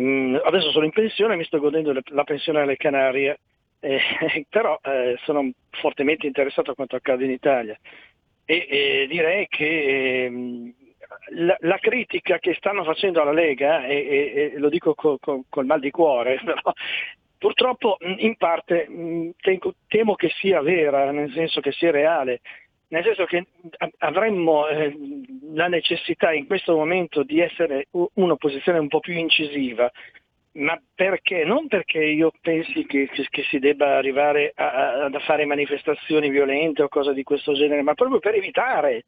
Mm, adesso sono in pensione, mi sto godendo la pensione alle Canarie, eh, però eh, sono fortemente interessato a quanto accade in Italia. E, e direi che eh, la, la, critica che stanno facendo alla Lega, e, e lo dico co, co, col mal di cuore, però, purtroppo mm, in parte mh, mm, temo che sia vera, nel senso che sia reale nel senso che avremmo eh, la necessità in questo momento di essere un'opposizione un po' più incisiva, ma perché? Non perché io pensi che, che si debba arrivare a, a, fare manifestazioni violente o cose di questo genere, ma proprio per evitare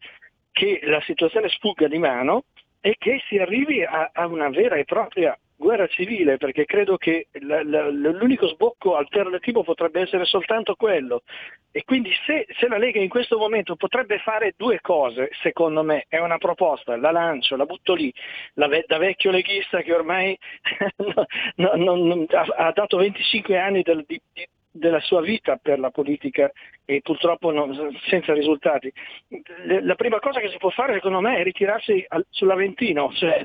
che la situazione sfugga di mano e che si arrivi a, a una vera e propria guerra civile, perché credo che la, la, l'unico sbocco alternativo potrebbe essere soltanto quello. E quindi se, se, la Lega in questo momento potrebbe fare due cose, secondo me, è una proposta, la lancio, la butto lì, la, da vecchio leghista che ormai no, no, no, ha, ha, dato 25 anni del, di, della sua vita per la politica e purtroppo senza risultati. La prima cosa che si può fare secondo me è ritirarsi al, sull'Aventino, cioè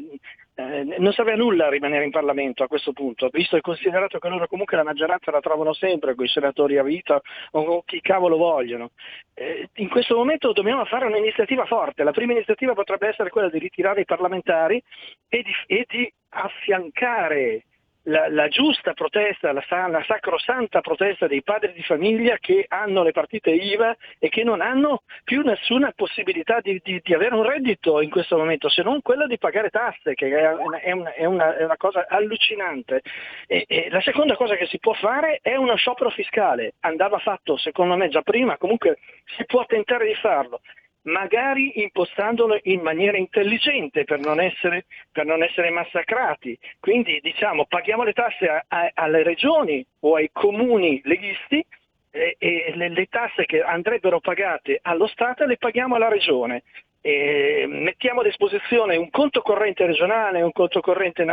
eh, non serve a nulla rimanere in Parlamento a questo punto, visto e considerato che loro comunque la maggioranza la trovano sempre con i senatori a vita o chi cavolo vogliono. Eh, in questo momento dobbiamo fare un'iniziativa forte. La prima iniziativa potrebbe essere quella di ritirare i parlamentari e di, e di affiancare la, la, giusta protesta, la, la, sacrosanta protesta dei padri di famiglia che hanno le partite IVA e che non hanno più nessuna possibilità di, di, di avere un reddito in questo momento, se non quella di pagare tasse, che è una, è una, è una, è una cosa allucinante. E, e la seconda cosa che si può fare è uno sciopero fiscale, andava fatto secondo me già prima, comunque si può tentare di farlo magari impostandolo in maniera intelligente per non essere, per non essere massacrati. Quindi diciamo paghiamo le tasse a, a, alle regioni o ai comuni leghisti e, e le, le, tasse che andrebbero pagate allo Stato le paghiamo alla regione. eh, mettiamo a disposizione un conto corrente regionale, un conto corrente,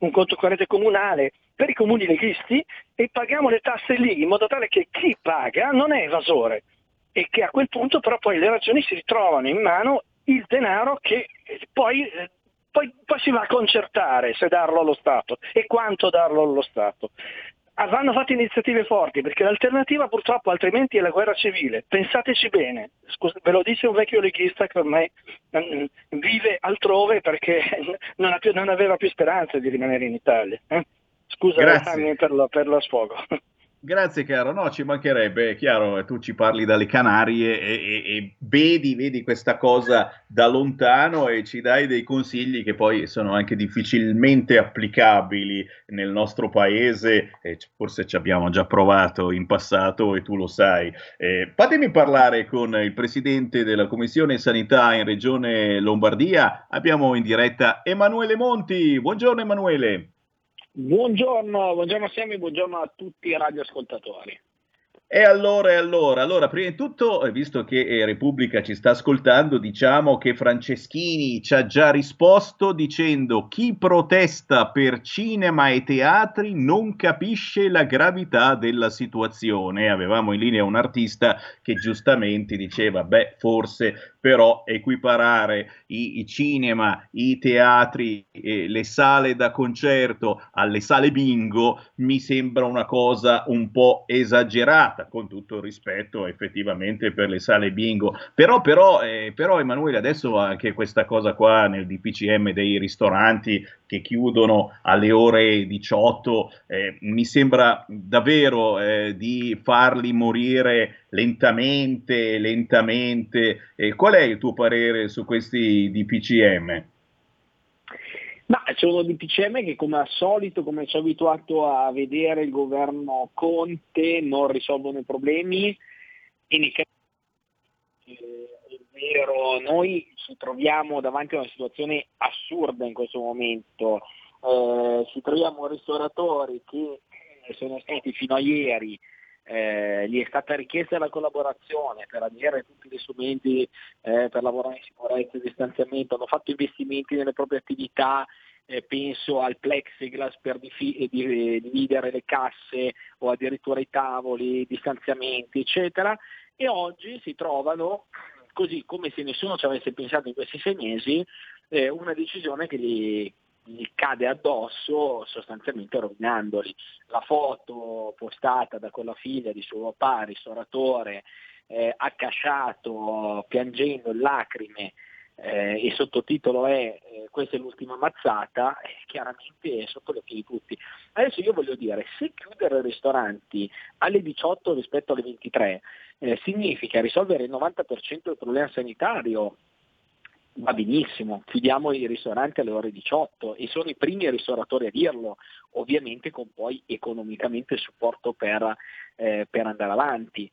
un conto corrente comunale per i comuni leghisti e paghiamo le tasse lì in modo tale che chi paga non è evasore e che a quel punto però poi le regioni si ritrovano in mano il denaro che poi, eh, poi, poi si va a concertare se darlo allo Stato e quanto darlo allo Stato. Ah, vanno fatte iniziative forti perché l'alternativa purtroppo altrimenti è la guerra civile. Pensateci bene, Scusa, ve lo dice un vecchio leghista che ormai mm, vive altrove perché non, più, non aveva più speranza di rimanere in Italia. Eh? Scusa per lo, per lo sfogo. Grazie caro, no ci mancherebbe, è chiaro, tu ci parli dalle Canarie e, e, e, vedi, vedi questa cosa da lontano e ci dai dei consigli che poi sono anche difficilmente applicabili nel nostro paese, eh, forse ci abbiamo già provato in passato e tu lo sai. Eh, fatemi parlare con il presidente della Commissione Sanità in Regione Lombardia, abbiamo in diretta Emanuele Monti, buongiorno Emanuele. Buongiorno, buongiorno Semi, buongiorno a tutti i radioascoltatori. E allora, e allora, allora, prima di tutto, eh, visto che eh, Repubblica ci sta ascoltando, diciamo che Franceschini ci ha già risposto dicendo chi protesta per cinema e teatri non capisce la gravità della situazione. Avevamo in linea un artista che giustamente diceva, beh, forse però equiparare i, i cinema, i teatri, eh, le sale da concerto alle sale bingo mi sembra una cosa un po' esagerata, con tutto il rispetto effettivamente per le sale bingo. Però, però, eh, però Emanuele, adesso anche questa cosa qua nel DPCM dei ristoranti che chiudono alle ore 18, eh, mi sembra davvero eh, di farli morire lentamente, lentamente. Eh, qual è il tuo parere su questi DPCM? Ma sono DPCM che come al solito, come ci ha abituato a vedere il governo Conte, non risolvono i problemi e eh, vero, noi ci troviamo davanti a una situazione assurda in questo momento. Eh, ci troviamo ristoratori che sono stati fino a ieri, eh, gli è stata richiesta la collaborazione per avere tutti gli strumenti eh, per lavorare in sicurezza e distanziamento, hanno fatto investimenti nelle proprie attività, eh, penso al plexiglass per difi- dividere le casse o addirittura i tavoli, distanziamenti, eccetera, e oggi si trovano così come se nessuno ci avesse pensato in questi sei mesi, eh, una decisione che gli, gli cade addosso sostanzialmente rovinandoli. La foto postata da quella figlia di suo papà, ristoratore, eh, accasciato, piangendo in lacrime, eh, il sottotitolo è eh, questa è l'ultima mazzata, eh, chiaramente è sotto gli occhi di tutti. Adesso io voglio dire, se chiudere i ristoranti alle 18 rispetto alle 23 eh, significa risolvere il 90% del problema sanitario, va benissimo, chiudiamo i ristoranti alle ore 18 e sono i primi ristoratori a dirlo, ovviamente con poi economicamente supporto per, eh, per andare avanti.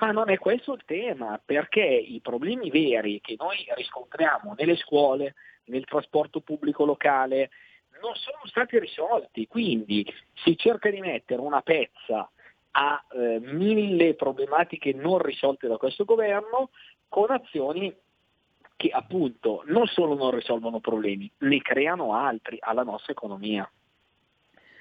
Ma non è questo il tema, perché i problemi veri che noi riscontriamo nelle scuole, nel trasporto pubblico locale, non sono stati risolti. Quindi si cerca di mettere una pezza a eh, mille problematiche non risolte da questo governo con azioni che appunto non solo non risolvono problemi, ne creano altri alla nostra economia.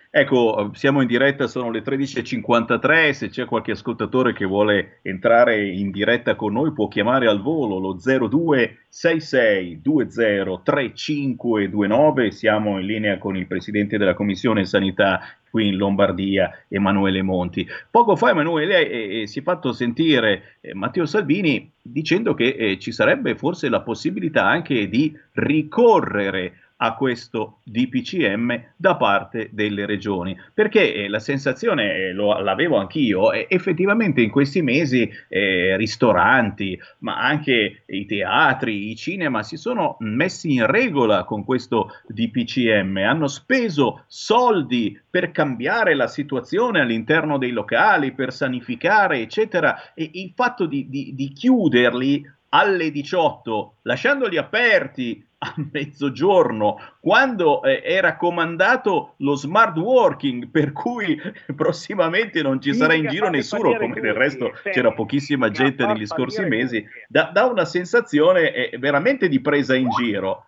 Ecco, siamo in diretta, sono le 13.53, se c'è qualche ascoltatore che vuole entrare in diretta con noi può chiamare al volo lo 0266203529, siamo in linea con il Presidente della Commissione Sanità qui in Lombardia, Emanuele Monti. Poco fa Emanuele eh, eh, si è fatto sentire eh, Matteo Salvini dicendo che eh, ci sarebbe forse la possibilità anche di ricorrere a questo DPCM da parte delle regioni. Perché eh, la sensazione, eh, lo, l'avevo anch'io, eh, effettivamente in questi mesi eh, ristoranti, ma anche i teatri, i cinema si sono messi in regola con questo DPCM, hanno speso soldi per cambiare la situazione all'interno dei locali, per sanificare, eccetera, e il fatto di, di, di chiuderli alle 18, lasciandoli aperti a mezzogiorno, quando eh, era comandato lo smart working, per cui prossimamente non ci sarà in giro nessuno, come del resto c'era pochissima gente negli scorsi mesi, dà, dà una sensazione eh, veramente di presa in giro.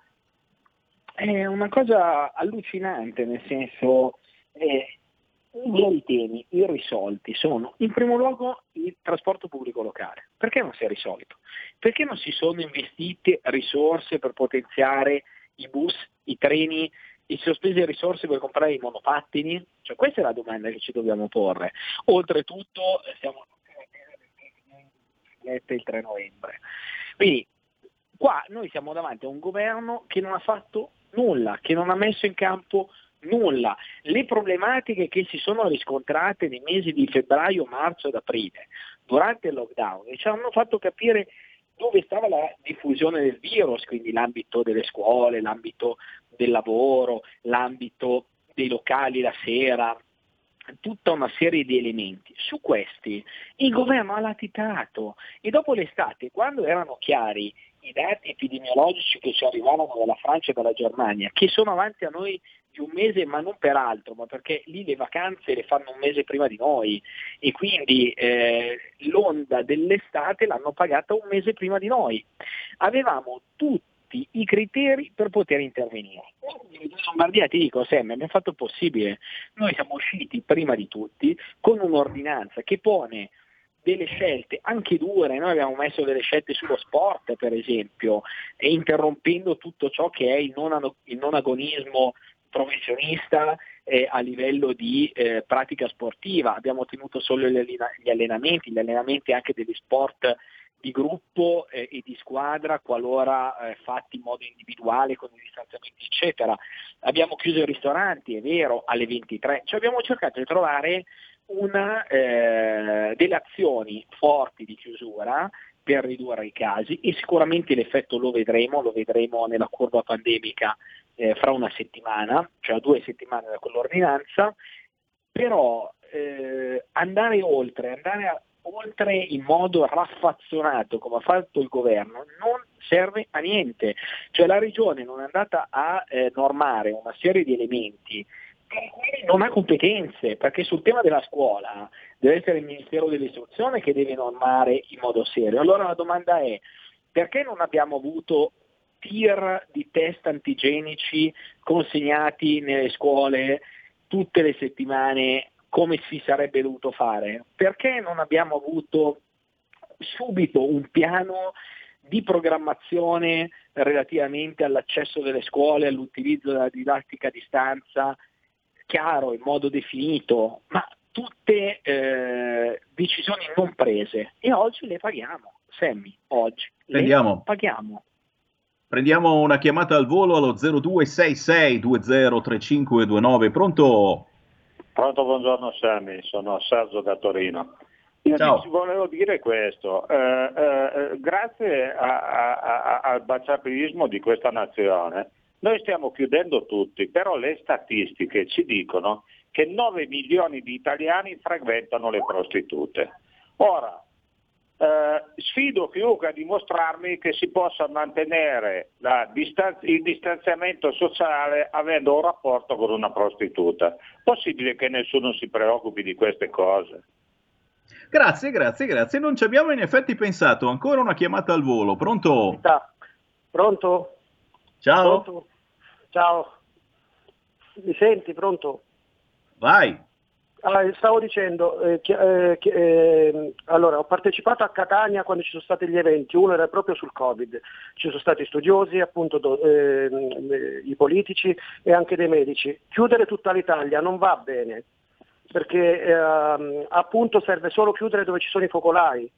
È una cosa allucinante, nel senso, eh, i miei temi irrisolti sono in primo luogo il trasporto pubblico locale. Perché non si è risolto? Perché non si sono investite risorse per potenziare i bus, i treni, e si sono spese risorse per comprare i monopattini? Cioè, questa è la domanda che ci dobbiamo porre. Oltretutto siamo il 3 novembre. Quindi qua noi siamo davanti a un governo che non ha fatto nulla, che non ha messo in campo nulla. Le problematiche che si sono riscontrate nei mesi di febbraio, marzo ed aprile durante il lockdown ci hanno fatto capire dove stava la diffusione del virus, quindi l'ambito delle scuole, l'ambito del lavoro, l'ambito dei locali la sera, tutta una serie di elementi. Su questi il governo ha latitato e dopo l'estate, quando erano chiari i dati epidemiologici che ci arrivavano dalla Francia e dalla Germania, che sono avanti a noi di un mese, ma non per altro, ma perché lì le vacanze le fanno un mese prima di noi e quindi eh, l'onda dell'estate l'hanno pagata un mese prima di noi. Avevamo tutti i criteri per poter intervenire. In Lombardia ti dico, Sam, abbiamo fatto il possibile. Noi siamo usciti prima di tutti con un'ordinanza che pone delle scelte anche dure, noi abbiamo messo delle scelte sullo sport per esempio, interrompendo tutto ciò che è il non, il non agonismo professionista eh, a livello di eh, pratica sportiva, abbiamo tenuto solo gli allenamenti, gli allenamenti anche degli sport di gruppo eh, e di squadra qualora eh, fatti in modo individuale con i distanziamenti eccetera. Abbiamo chiuso i ristoranti, è vero, alle 23, cioè abbiamo cercato di trovare una, eh, delle azioni forti di chiusura per ridurre i casi e sicuramente l'effetto lo vedremo, lo vedremo nella curva pandemica eh, fra una settimana, cioè a due settimane da quell'ordinanza, però eh, andare oltre, andare a, oltre in modo raffazzonato come ha fatto il governo non serve a niente, cioè la regione non è andata a eh, normare una serie di elementi non ha competenze, perché sul tema della scuola deve essere il Ministero dell'Istruzione che deve normare in modo serio. Allora la domanda è perché non abbiamo avuto tir di test antigenici consegnati nelle scuole tutte le settimane come si sarebbe dovuto fare? Perché non abbiamo avuto subito un piano di programmazione relativamente all'accesso delle scuole, all'utilizzo della didattica a distanza, chiaro, in modo definito, ma tutte eh, decisioni non prese e oggi le paghiamo, Sammy, oggi le paghiamo. Prendiamo una chiamata al volo allo 0266203529, pronto? Pronto, buongiorno Sammy, sono Sergio da Torino. Io Ciao. ti volevo dire questo, eh, eh, grazie a- a- a- al baciapismo di questa nazione, noi stiamo chiudendo tutti, però le statistiche ci dicono che 9 milioni di italiani frequentano le prostitute. Ora, eh, sfido chiunque a dimostrarmi che si possa mantenere la distan- il distanziamento sociale avendo un rapporto con una prostituta. Possibile che nessuno si preoccupi di queste cose? Grazie, grazie, grazie. Non ci abbiamo in effetti pensato. Ancora una chiamata al volo. Pronto? Pronto? Ciao. Pronto? Ciao. Mi senti? Pronto? Vai. Ah, stavo dicendo, eh, che- eh, che- eh, allora, ho partecipato a Catania quando ci sono stati gli eventi, uno era proprio sul Covid, ci sono stati studiosi, appunto do- ehm, eh, i politici e anche dei medici. Chiudere tutta l'Italia non va bene, perché ehm, appunto serve solo chiudere dove ci sono i focolai.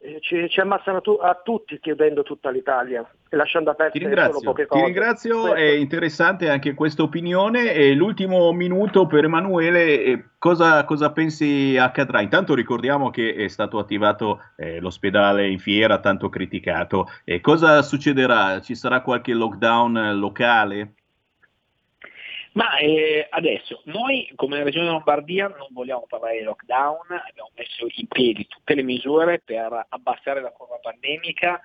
Eh, Ci, ci ammazzano tu- a tutti chiudendo tutta l'Italia e lasciando aperte Ti solo ringrazio, poche ti cose. ringrazio, Questo- è interessante anche questa opinione. E l'ultimo minuto per Emanuele, eh, cosa, cosa pensi accadrà? Intanto ricordiamo che è stato attivato eh, l'ospedale in fiera, tanto criticato. E cosa succederà? Ci sarà qualche lockdown eh, locale? Ma eh, adesso noi come Regione Lombardia non vogliamo parlare di lockdown, abbiamo messo in piedi tutte le misure per abbassare la curva pandemica,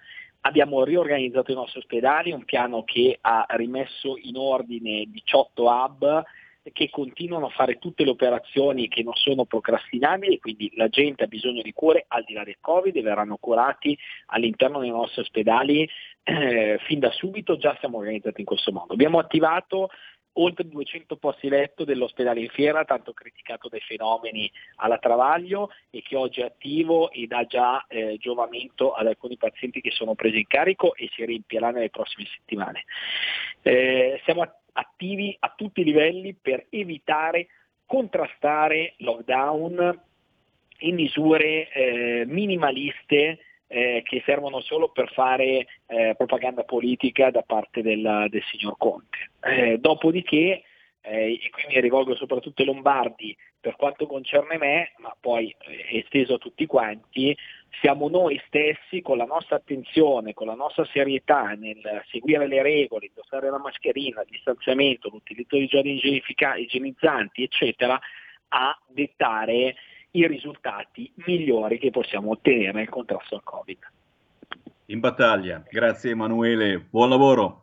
Abbiamo riorganizzato i nostri ospedali, un piano che ha rimesso in ordine 18 hub che continuano a fare tutte le operazioni che non sono procrastinabili, quindi la gente ha bisogno di cure al di là del Covid e verranno curati all'interno dei nostri ospedali eh, fin da subito, già siamo organizzati in questo modo. Abbiamo attivato oltre 200 posti letto dell'ospedale in fiera, tanto criticato dai fenomeni alla Travaglio e che oggi è attivo e dà già eh, giovamento ad alcuni pazienti che sono presi in carico e si riempirà nelle prossime settimane. Eh, siamo attivi a tutti i livelli per evitare, contrastare lockdown in misure eh, minimaliste eh, che servono solo per fare eh, propaganda politica da parte del, del signor Conte. Eh, dopodiché, eh, e qui mi rivolgo soprattutto ai Lombardi, per quanto concerne me, ma poi eh, esteso a tutti quanti, siamo noi stessi con la nostra attenzione, con la nostra serietà nel seguire le regole, indossare la mascherina, il distanziamento, l'utilizzo di giochi igienizzanti, eccetera, a dettare i risultati migliori che possiamo ottenere nel contrasto al Covid. In battaglia, grazie Emanuele, buon lavoro.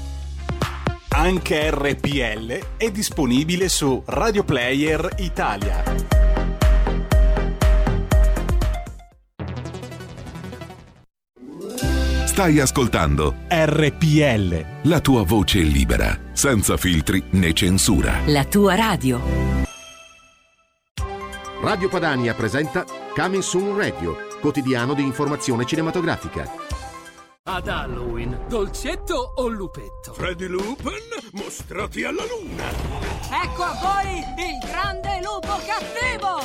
Anche RPL è disponibile su Radio Player Italia. Stai ascoltando RPL. La tua voce libera, senza filtri né censura. La tua radio. Radio Padania presenta Coming Soon Radio, quotidiano di informazione cinematografica. Ad Halloween, dolcetto o lupetto? Freddy Lupin, mostrati alla luna! Ecco a voi il grande lupo cattivo!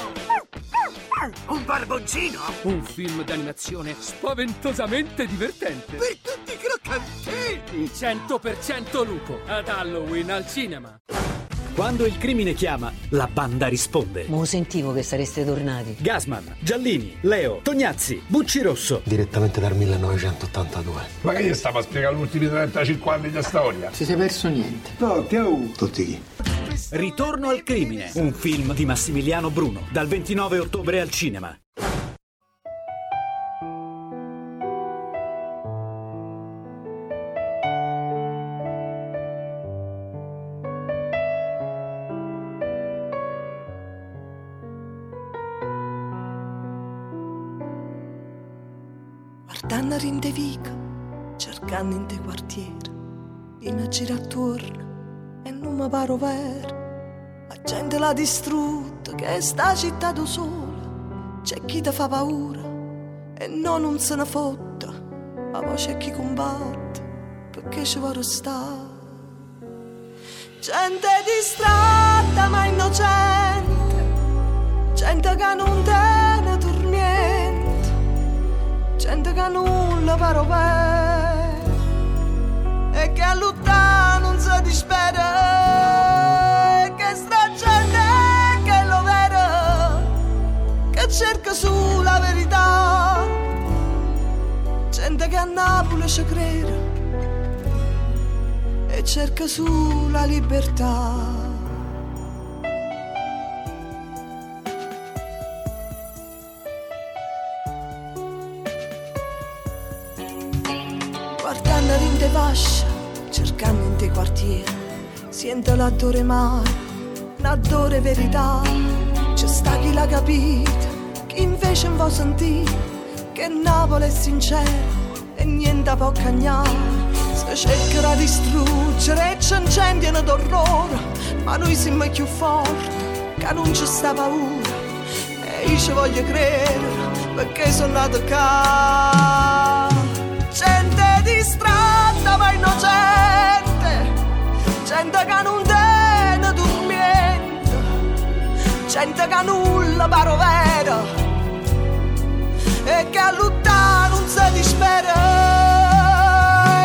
Un barboncino? Un film d'animazione spaventosamente divertente! Per tutti i croccantini! 100% lupo, ad Halloween al cinema! Quando il crimine chiama, la banda risponde. Ma sentivo che sareste tornati. Gasman, Giallini, Leo, Tognazzi, Bucci Rosso. Direttamente dal 1982. Ma che gli stava a spiegare gli ultimi 35 anni di storia? Si sei perso niente. No, che ho? Tutti chi? Ritorno al crimine, un film di Massimiliano Bruno, dal 29 ottobre al cinema. Guardando in te vica, cercando in te quartiere, in a girare attorno e non mi paro vero. La gente l'ha distrutta, che sta città da sola, c'è chi ti fa paura e non, non se ne fotta, ma poi c'è chi combatte perché ci vuole stare. Gente distratta ma innocente, gente che non tiene gente che nulla bene e che a lottare non si dispera, che sta gente che lo vede, che cerca sulla verità, gente che a Napoli ci crede e cerca sulla libertà. In te quartiere, sento l'attore mare, l'attore verità. C'è sta chi l'ha capito, chi invece non vuol sentire, che Napoli è sincero e niente può cagnare. Se cercherà di distruggere e ci incendiano d'orrore, ma noi siamo più forti, che non ci sta paura. E io ci voglio credere, perché sono nato qua. Gente distratta ma innocente, gente che non tiene dormiente, gente che nulla paro vero, e che a lottare non si dispera.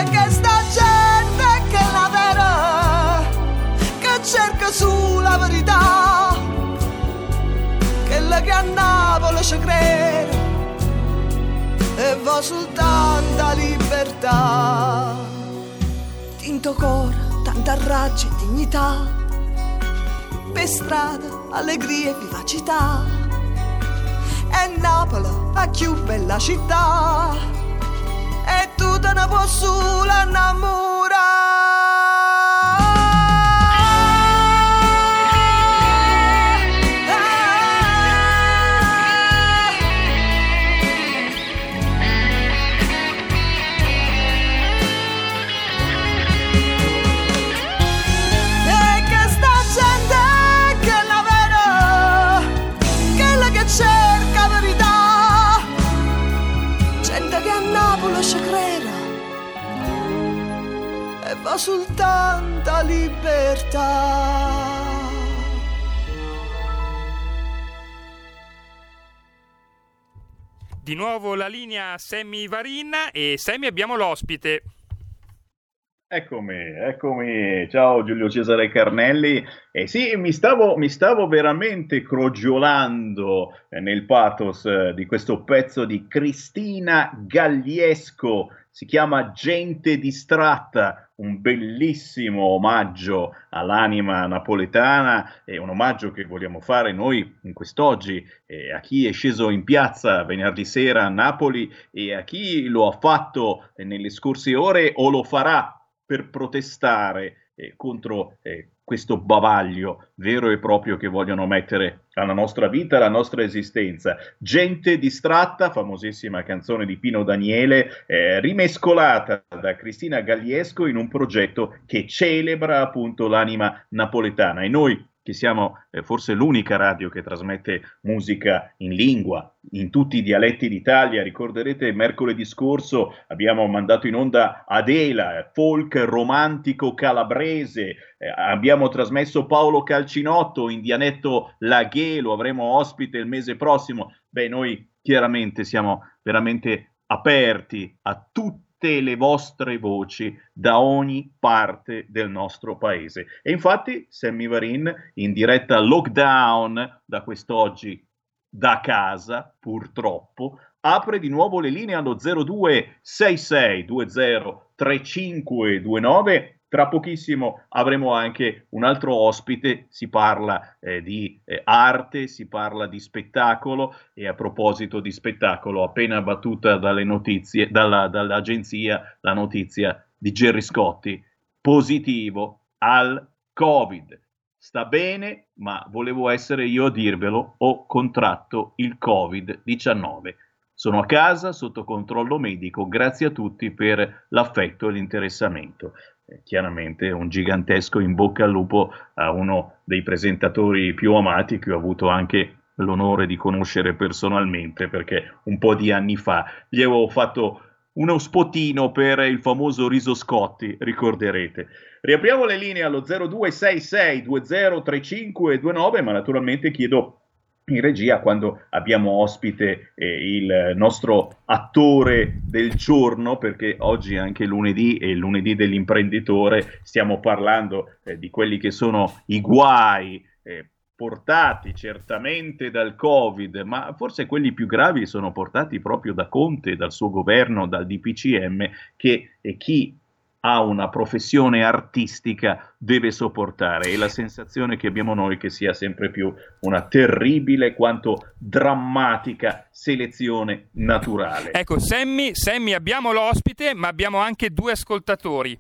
Che sta gente che la vera che cerca sulla verità. Quella che a Napoli ci crede e va soltanto a libertà. Tinto cuore raggio e dignità. Per strada allegria e vivacità. E Napoli la più bella città. E tu te ne puoi solo e va soltanto a libertà. Di nuovo la linea Sammy Varin e Sammy abbiamo l'ospite. Eccomi, eccomi. Ciao Giulio Cesare Carnelli. Eh sì, mi stavo, mi stavo veramente crogiolando eh, nel pathos eh, di questo pezzo di Cristina Gagliesco. Si chiama Gente distratta, un bellissimo omaggio all'anima napoletana e un omaggio che vogliamo fare noi in quest'oggi eh, a chi è sceso in piazza venerdì sera a Napoli e a chi lo ha fatto eh, nelle scorse ore o lo farà per protestare eh, contro eh, questo bavaglio vero e proprio che vogliono mettere alla nostra vita, alla nostra esistenza. Gente distratta, famosissima canzone di Pino Daniele, eh, rimescolata da Cristina Gagliesco in un progetto che celebra appunto l'anima napoletana. E noi che siamo eh, forse l'unica radio che trasmette musica in lingua, in tutti i dialetti d'Italia. Ricorderete mercoledì scorso abbiamo mandato in onda Adela, folk romantico calabrese, eh, abbiamo trasmesso Paolo Calcinotto in dialetto laghe, lo avremo ospite il mese prossimo. Beh, noi chiaramente siamo veramente aperti a tutti le vostre voci da ogni parte del nostro paese. E infatti Sammy Varin in diretta lockdown da quest'oggi da casa, purtroppo, apre di nuovo le linee allo 0266 3529 tra pochissimo avremo anche un altro ospite, si parla eh, di eh, arte, si parla di spettacolo e a proposito di spettacolo, appena battuta dalle notizie, dalla, dall'agenzia la notizia di Gerry Scotti, positivo al Covid. Sta bene, ma volevo essere io a dirvelo, ho contratto il Covid-19. Sono a casa sotto controllo medico, grazie a tutti per l'affetto e l'interessamento chiaramente un gigantesco in bocca al lupo a uno dei presentatori più amati che ho avuto anche l'onore di conoscere personalmente perché un po' di anni fa gli avevo fatto uno spotino per il famoso Riso Scotti, ricorderete. Riapriamo le linee allo 0266 203529, ma naturalmente chiedo in regia quando abbiamo ospite eh, il nostro attore del giorno, perché oggi è anche lunedì e lunedì dell'imprenditore. Stiamo parlando eh, di quelli che sono i guai eh, portati certamente dal Covid, ma forse quelli più gravi sono portati proprio da Conte, dal suo governo, dal DPCM, che chi ha una professione artistica deve sopportare e la sensazione che abbiamo noi che sia sempre più una terribile quanto drammatica selezione naturale. Ecco, Sammy, Sammy abbiamo l'ospite, ma abbiamo anche due ascoltatori.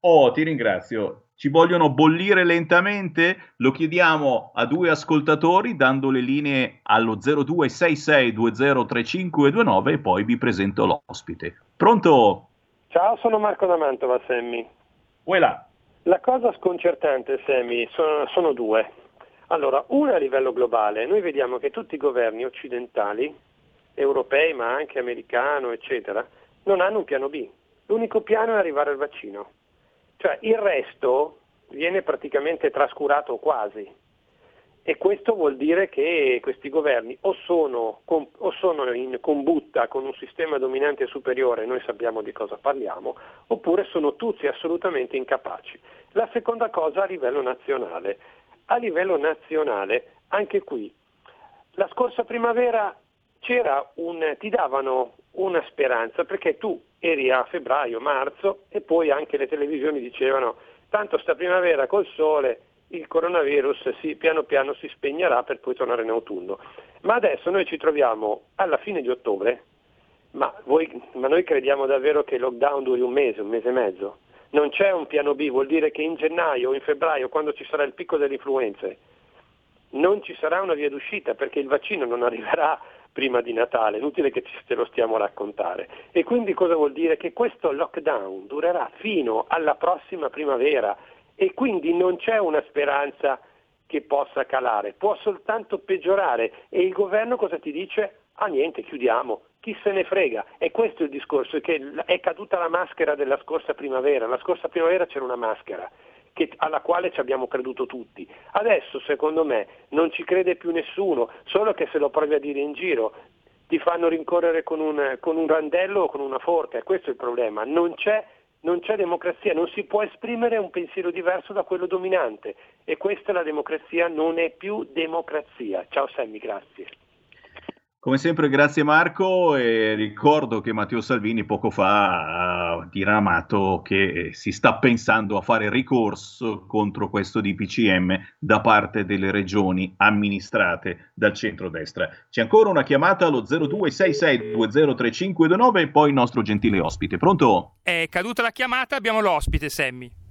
Oh, ti ringrazio. Ci vogliono bollire lentamente? Lo chiediamo a due ascoltatori dando le linee allo 0266203529 e poi vi presento l'ospite. Pronto? Ciao, sono Marco da Mantova, Sammy. Uela. La cosa sconcertante, Sammy, sono, sono due. Allora, una a livello globale, noi vediamo che tutti i governi occidentali, europei ma anche americano, eccetera, non hanno un piano B. L'unico piano è arrivare al vaccino. Cioè il resto viene praticamente trascurato quasi. E questo vuol dire che questi governi o sono, o sono, in combutta con un sistema dominante superiore, noi sappiamo di cosa parliamo, oppure sono tutti assolutamente incapaci. La seconda cosa a livello nazionale. A livello nazionale, anche qui, la scorsa primavera un, ti davano una speranza perché tu eri a febbraio, marzo e poi anche le televisioni dicevano tanto sta primavera col sole il coronavirus si, piano piano si spegnerà per poi tornare in autunno. Ma adesso noi ci troviamo alla fine di ottobre, ma, voi, ma noi crediamo davvero che il lockdown duri un mese, un mese e mezzo? Non c'è un piano B, vuol dire che in gennaio o in febbraio, quando ci sarà il picco delle influenze, non ci sarà una via d'uscita perché il vaccino non arriverà prima di Natale, inutile che te lo stiamo a raccontare. E quindi cosa vuol dire? Che questo lockdown durerà fino alla prossima primavera e quindi non c'è una speranza che possa calare, può soltanto peggiorare e il governo cosa ti dice? Ah niente, chiudiamo, chi se ne frega? E questo è il discorso, è che è caduta la maschera della scorsa primavera, la scorsa primavera c'era una maschera che, alla quale ci abbiamo creduto tutti. Adesso secondo me non ci crede più nessuno, solo che se lo provi a dire in giro ti fanno rincorrere con un, con un randello o con una forca, questo è il problema, non c'è, non c'è democrazia, non si può esprimere un pensiero diverso da quello dominante e questa la democrazia non è più democrazia. Ciao Sammy, grazie. Come sempre, grazie Marco. E ricordo che Matteo Salvini poco fa ha diramato che si sta pensando a fare ricorso contro questo DPCM da parte delle regioni amministrate dal centrodestra. C'è ancora una chiamata allo 0266203529 e poi il nostro gentile ospite. Pronto? È caduta la chiamata, abbiamo l'ospite, Sammy.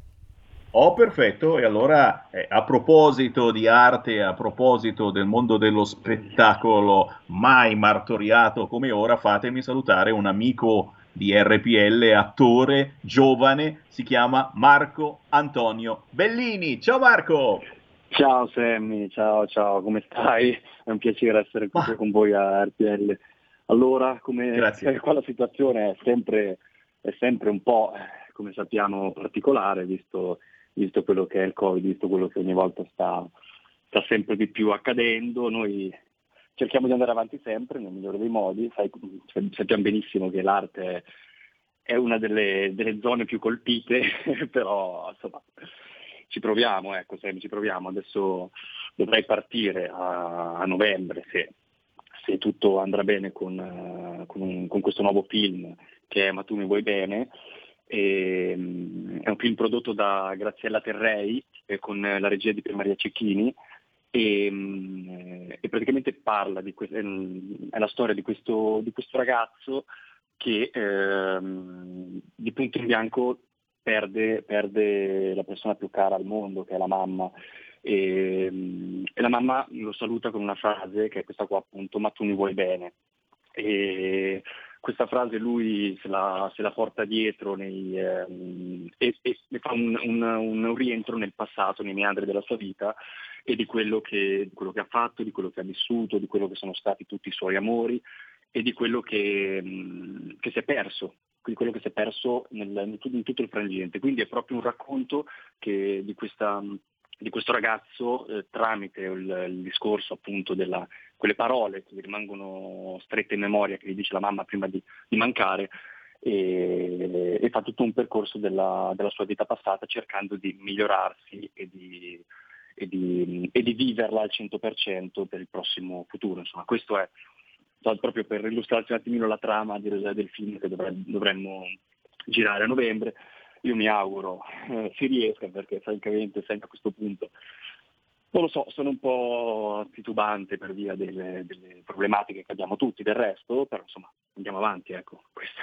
Oh, perfetto. E allora, eh, a proposito di arte, a proposito del mondo dello spettacolo mai martoriato come ora, fatemi salutare un amico di RPL, attore giovane, si chiama Marco Antonio Bellini. Ciao Marco! Ciao Sammy, ciao ciao, come stai? È un piacere essere qui Ma... con voi a RPL. Allora, come Grazie. qua la situazione è sempre, è sempre un po', come sappiamo, particolare, visto visto quello che è il Covid, visto quello che ogni volta sta, sta sempre di più accadendo. Noi cerchiamo di andare avanti sempre nel migliore dei modi, Sai, sappiamo benissimo che l'arte è una delle, delle zone più colpite, però insomma ci proviamo, ecco, ci proviamo. Adesso dovrei partire a, a novembre se, se, tutto andrà bene con, con, un, con, questo nuovo film che è Ma tu mi vuoi bene e, ehm, è un film prodotto da Graziella Terrei eh, con la regia di Maria Cecchini e, mm, e praticamente parla di que- è la storia di questo, di questo ragazzo che ehm, di punto in bianco perde, perde, la persona più cara al mondo, che è la mamma. E, e, la mamma lo saluta con una frase che è questa qua appunto, ma tu mi vuoi bene. E, questa frase lui se la, se la porta dietro nei, ehm, e, e, fa un, un, un, rientro nel passato, nei meandri della sua vita e di quello, che, di quello, che, ha fatto, di quello che ha vissuto, di quello che sono stati tutti i suoi amori e di quello che, mh, che si è perso, di quello che si è perso nel, in, tutto il frangente. Quindi è proprio un racconto che, di questa di questo ragazzo eh, tramite il, il, discorso appunto della, quelle parole che gli rimangono strette in memoria che gli dice la mamma prima di, di mancare e, e, fa tutto un percorso della, della, sua vita passata cercando di migliorarsi e di, e di, e di viverla al 100% per il prossimo futuro. Insomma, questo è proprio per illustrarci un attimino la trama del film che dovremmo girare a novembre io mi auguro eh, si riesca perché francamente sempre a questo punto non lo so, sono un po' titubante per via delle, delle problematiche che abbiamo tutti del resto, però insomma andiamo avanti, ecco. Questo,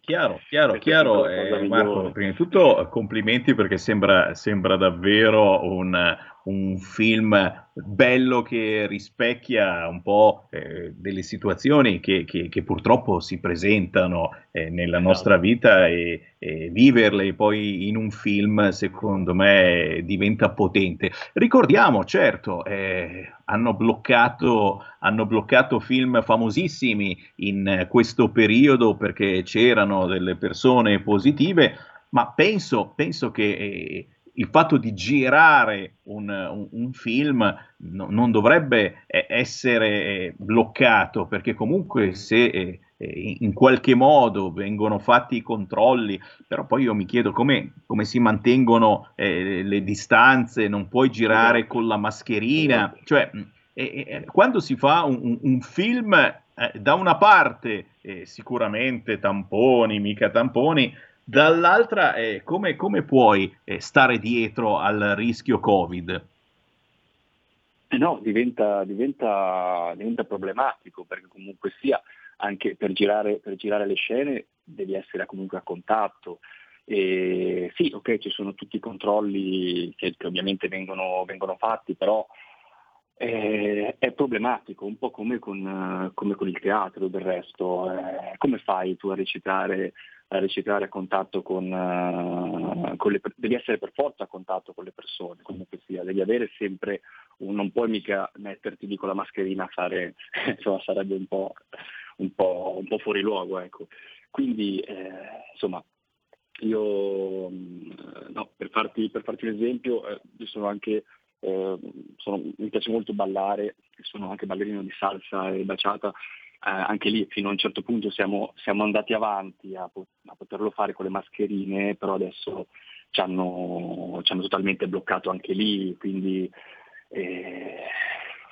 chiaro, chiaro, chiaro. Eh, Marco, prima di tutto complimenti perché sembra, sembra davvero un, un film bello che rispecchia un po' eh, delle situazioni che, che, che, purtroppo si presentano eh, nella nostra vita e, e, viverle poi in un film secondo me diventa potente. Ricordiamo, certo, eh, hanno, bloccato, hanno bloccato film famosissimi in questo periodo perché c'erano delle persone positive, ma penso, penso che eh, il fatto di girare un, un, un film no, non dovrebbe eh, essere eh, bloccato perché comunque se eh, in qualche modo vengono fatti i controlli, però poi io mi chiedo come, come si mantengono eh, le distanze, non puoi girare esatto. con la mascherina, esatto. cioè eh, quando si fa un, un film eh, da una parte eh, sicuramente tamponi, mica tamponi, dall'altra eh, come, come, puoi eh, stare dietro al rischio Covid? Eh no, diventa, diventa, diventa, problematico perché comunque sia anche per girare, per girare le scene devi essere comunque a contatto. E sì, ok, ci sono tutti i controlli che, che ovviamente vengono, vengono, fatti, però eh, è problematico, un po' come con, come con il teatro del resto. Eh, come fai tu a recitare, a recitare a contatto con, uh, con le devi essere per forza a contatto con le persone, comunque sia, devi avere sempre un, non puoi mica metterti lì con la mascherina a fare, insomma sarebbe un po', un po', un po fuori luogo. Ecco. Quindi eh, insomma io mm, no, per, farti, per, farti, un esempio, eh, io sono anche eh, sono, mi piace molto ballare, sono anche ballerino di salsa e baciata, anche lì fino a un certo punto siamo, siamo andati avanti a, a, poterlo fare con le mascherine, però adesso ci hanno, ci hanno totalmente bloccato anche lì, quindi eh,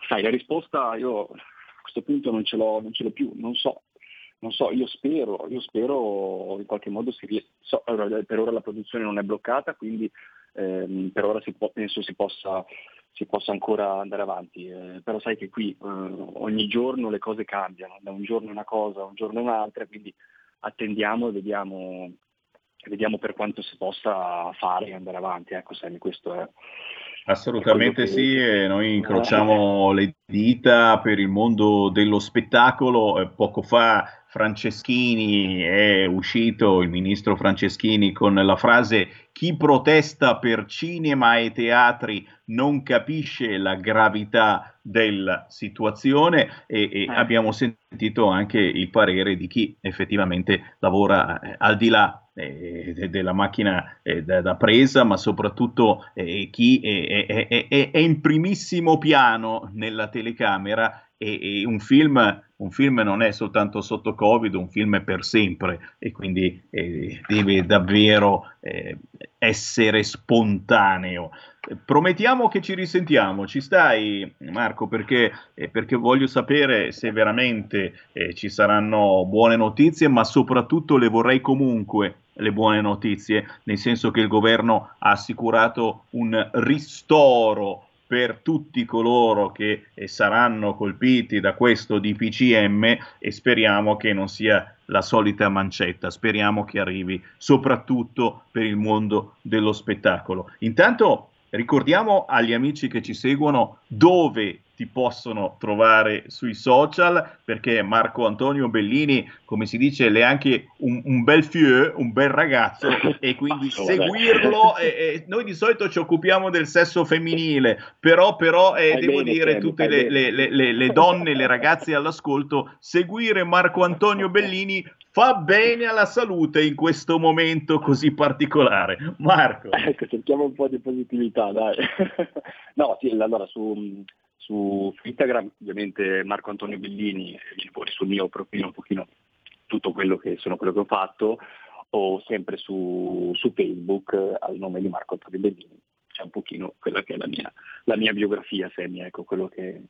sai, la risposta io a questo punto non ce l'ho, non ce l'ho più, non so, non so, io spero, io spero in qualche modo si riesca, so, per ora la produzione non è bloccata, quindi ehm, per ora può, penso si possa, si possa, ancora andare avanti, eh, però sai che qui eh, ogni giorno le cose cambiano, da un giorno una cosa, un giorno un'altra, quindi attendiamo e vediamo, vediamo per quanto si possa fare e andare avanti, ecco Sammy, questo è... Assolutamente sì, e noi incrociamo le dita per il mondo dello spettacolo. Poco fa Franceschini è uscito, il ministro Franceschini, con la frase chi protesta per cinema e teatri non capisce la gravità della situazione e, e ah. abbiamo sentito anche il parere di chi effettivamente lavora eh, al di là eh, della macchina eh, da, da, presa, ma soprattutto eh, chi è, è, è, è, in primissimo piano nella telecamera e, e un, film, un, film, non è soltanto sotto Covid, un film è per sempre e quindi eh, deve davvero eh, essere spontaneo. Promettiamo che ci risentiamo, ci stai Marco perché, eh, perché voglio sapere se veramente eh, ci saranno buone notizie, ma soprattutto le vorrei comunque le buone notizie, nel senso che il governo ha assicurato un ristoro per tutti coloro che eh, saranno colpiti da questo DPCM e speriamo che non sia la solita mancetta, speriamo che arrivi soprattutto per il mondo dello spettacolo. Intanto ricordiamo agli amici che ci seguono dove ti possono trovare sui social perché Marco Antonio Bellini, come si dice, è anche un, un bel fieu, un bel ragazzo e quindi seguirlo. E, e noi di solito ci occupiamo del sesso femminile, però, però eh, devo bene, dire, tutte le, le, le, le donne, le ragazze all'ascolto, seguire Marco Antonio Bellini fa bene alla salute in questo momento così particolare. Marco. Ecco, cerchiamo un po' di positività, dai. no, sì, allora su su, Instagram ovviamente Marco Antonio Bellini, viene fuori sul mio profilo un pochino tutto quello che, sono quello che ho fatto, o sempre su, su Facebook al nome di Marco Antonio Bellini, c'è un pochino quella che è la mia, la mia biografia, Semi, ecco, quello che,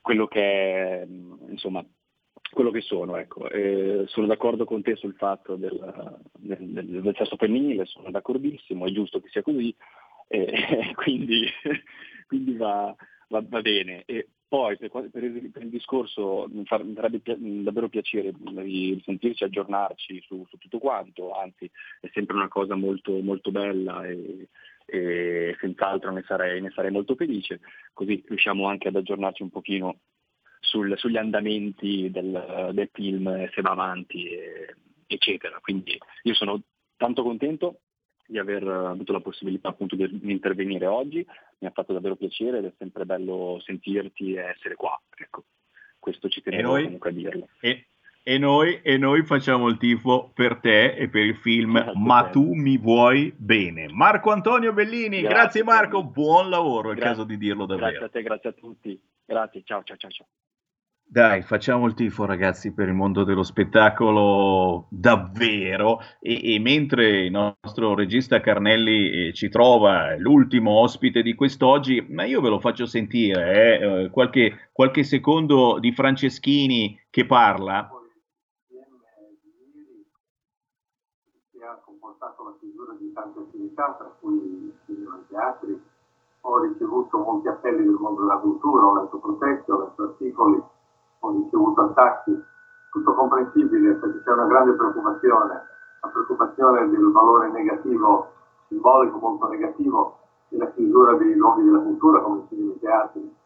quello che è, insomma, quello che sono. Ecco. Eh, sono d'accordo con te sul fatto del, del, del, del sesso femminile, sono d'accordissimo, è giusto che sia così, eh, quindi, quindi va, va, va bene. E poi per, per, il, per il, discorso mi, far, mi farebbe davvero piacere di sentirci, aggiornarci su, su, tutto quanto, anzi è sempre una cosa molto, molto bella e, e senz'altro ne sarei, ne sarei, molto felice, così riusciamo anche ad aggiornarci un pochino sul, sugli andamenti del, del, film, se va avanti, e, eccetera. Quindi io sono tanto contento di aver avuto la possibilità appunto di, intervenire oggi, mi ha fatto davvero piacere ed è sempre bello sentirti e essere qua. Ecco, questo ci tenevo comunque a dirlo. E, E noi, e noi, facciamo il tifo per te e per il film grazie Ma bene. tu mi vuoi bene. Marco Antonio Bellini, grazie, grazie Marco, buon lavoro, è il caso di dirlo davvero. Grazie a te, grazie a tutti. Grazie, ciao ciao ciao. ciao. Dai, facciamo il tifo ragazzi per il mondo dello spettacolo davvero e, e mentre il nostro regista Carnelli eh, ci trova l'ultimo ospite di quest'oggi, ma io ve lo faccio sentire, eh, eh qualche, qualche secondo di Franceschini che parla. e teatri. Ho ricevuto molti appelli del mondo della cultura, ho letto proteste, ho letto articoli ho ricevuto attacchi, tutto comprensibile perché c'è una grande preoccupazione, la preoccupazione del valore negativo, simbolico molto negativo della chiusura dei luoghi della cultura come i cinema e teatri,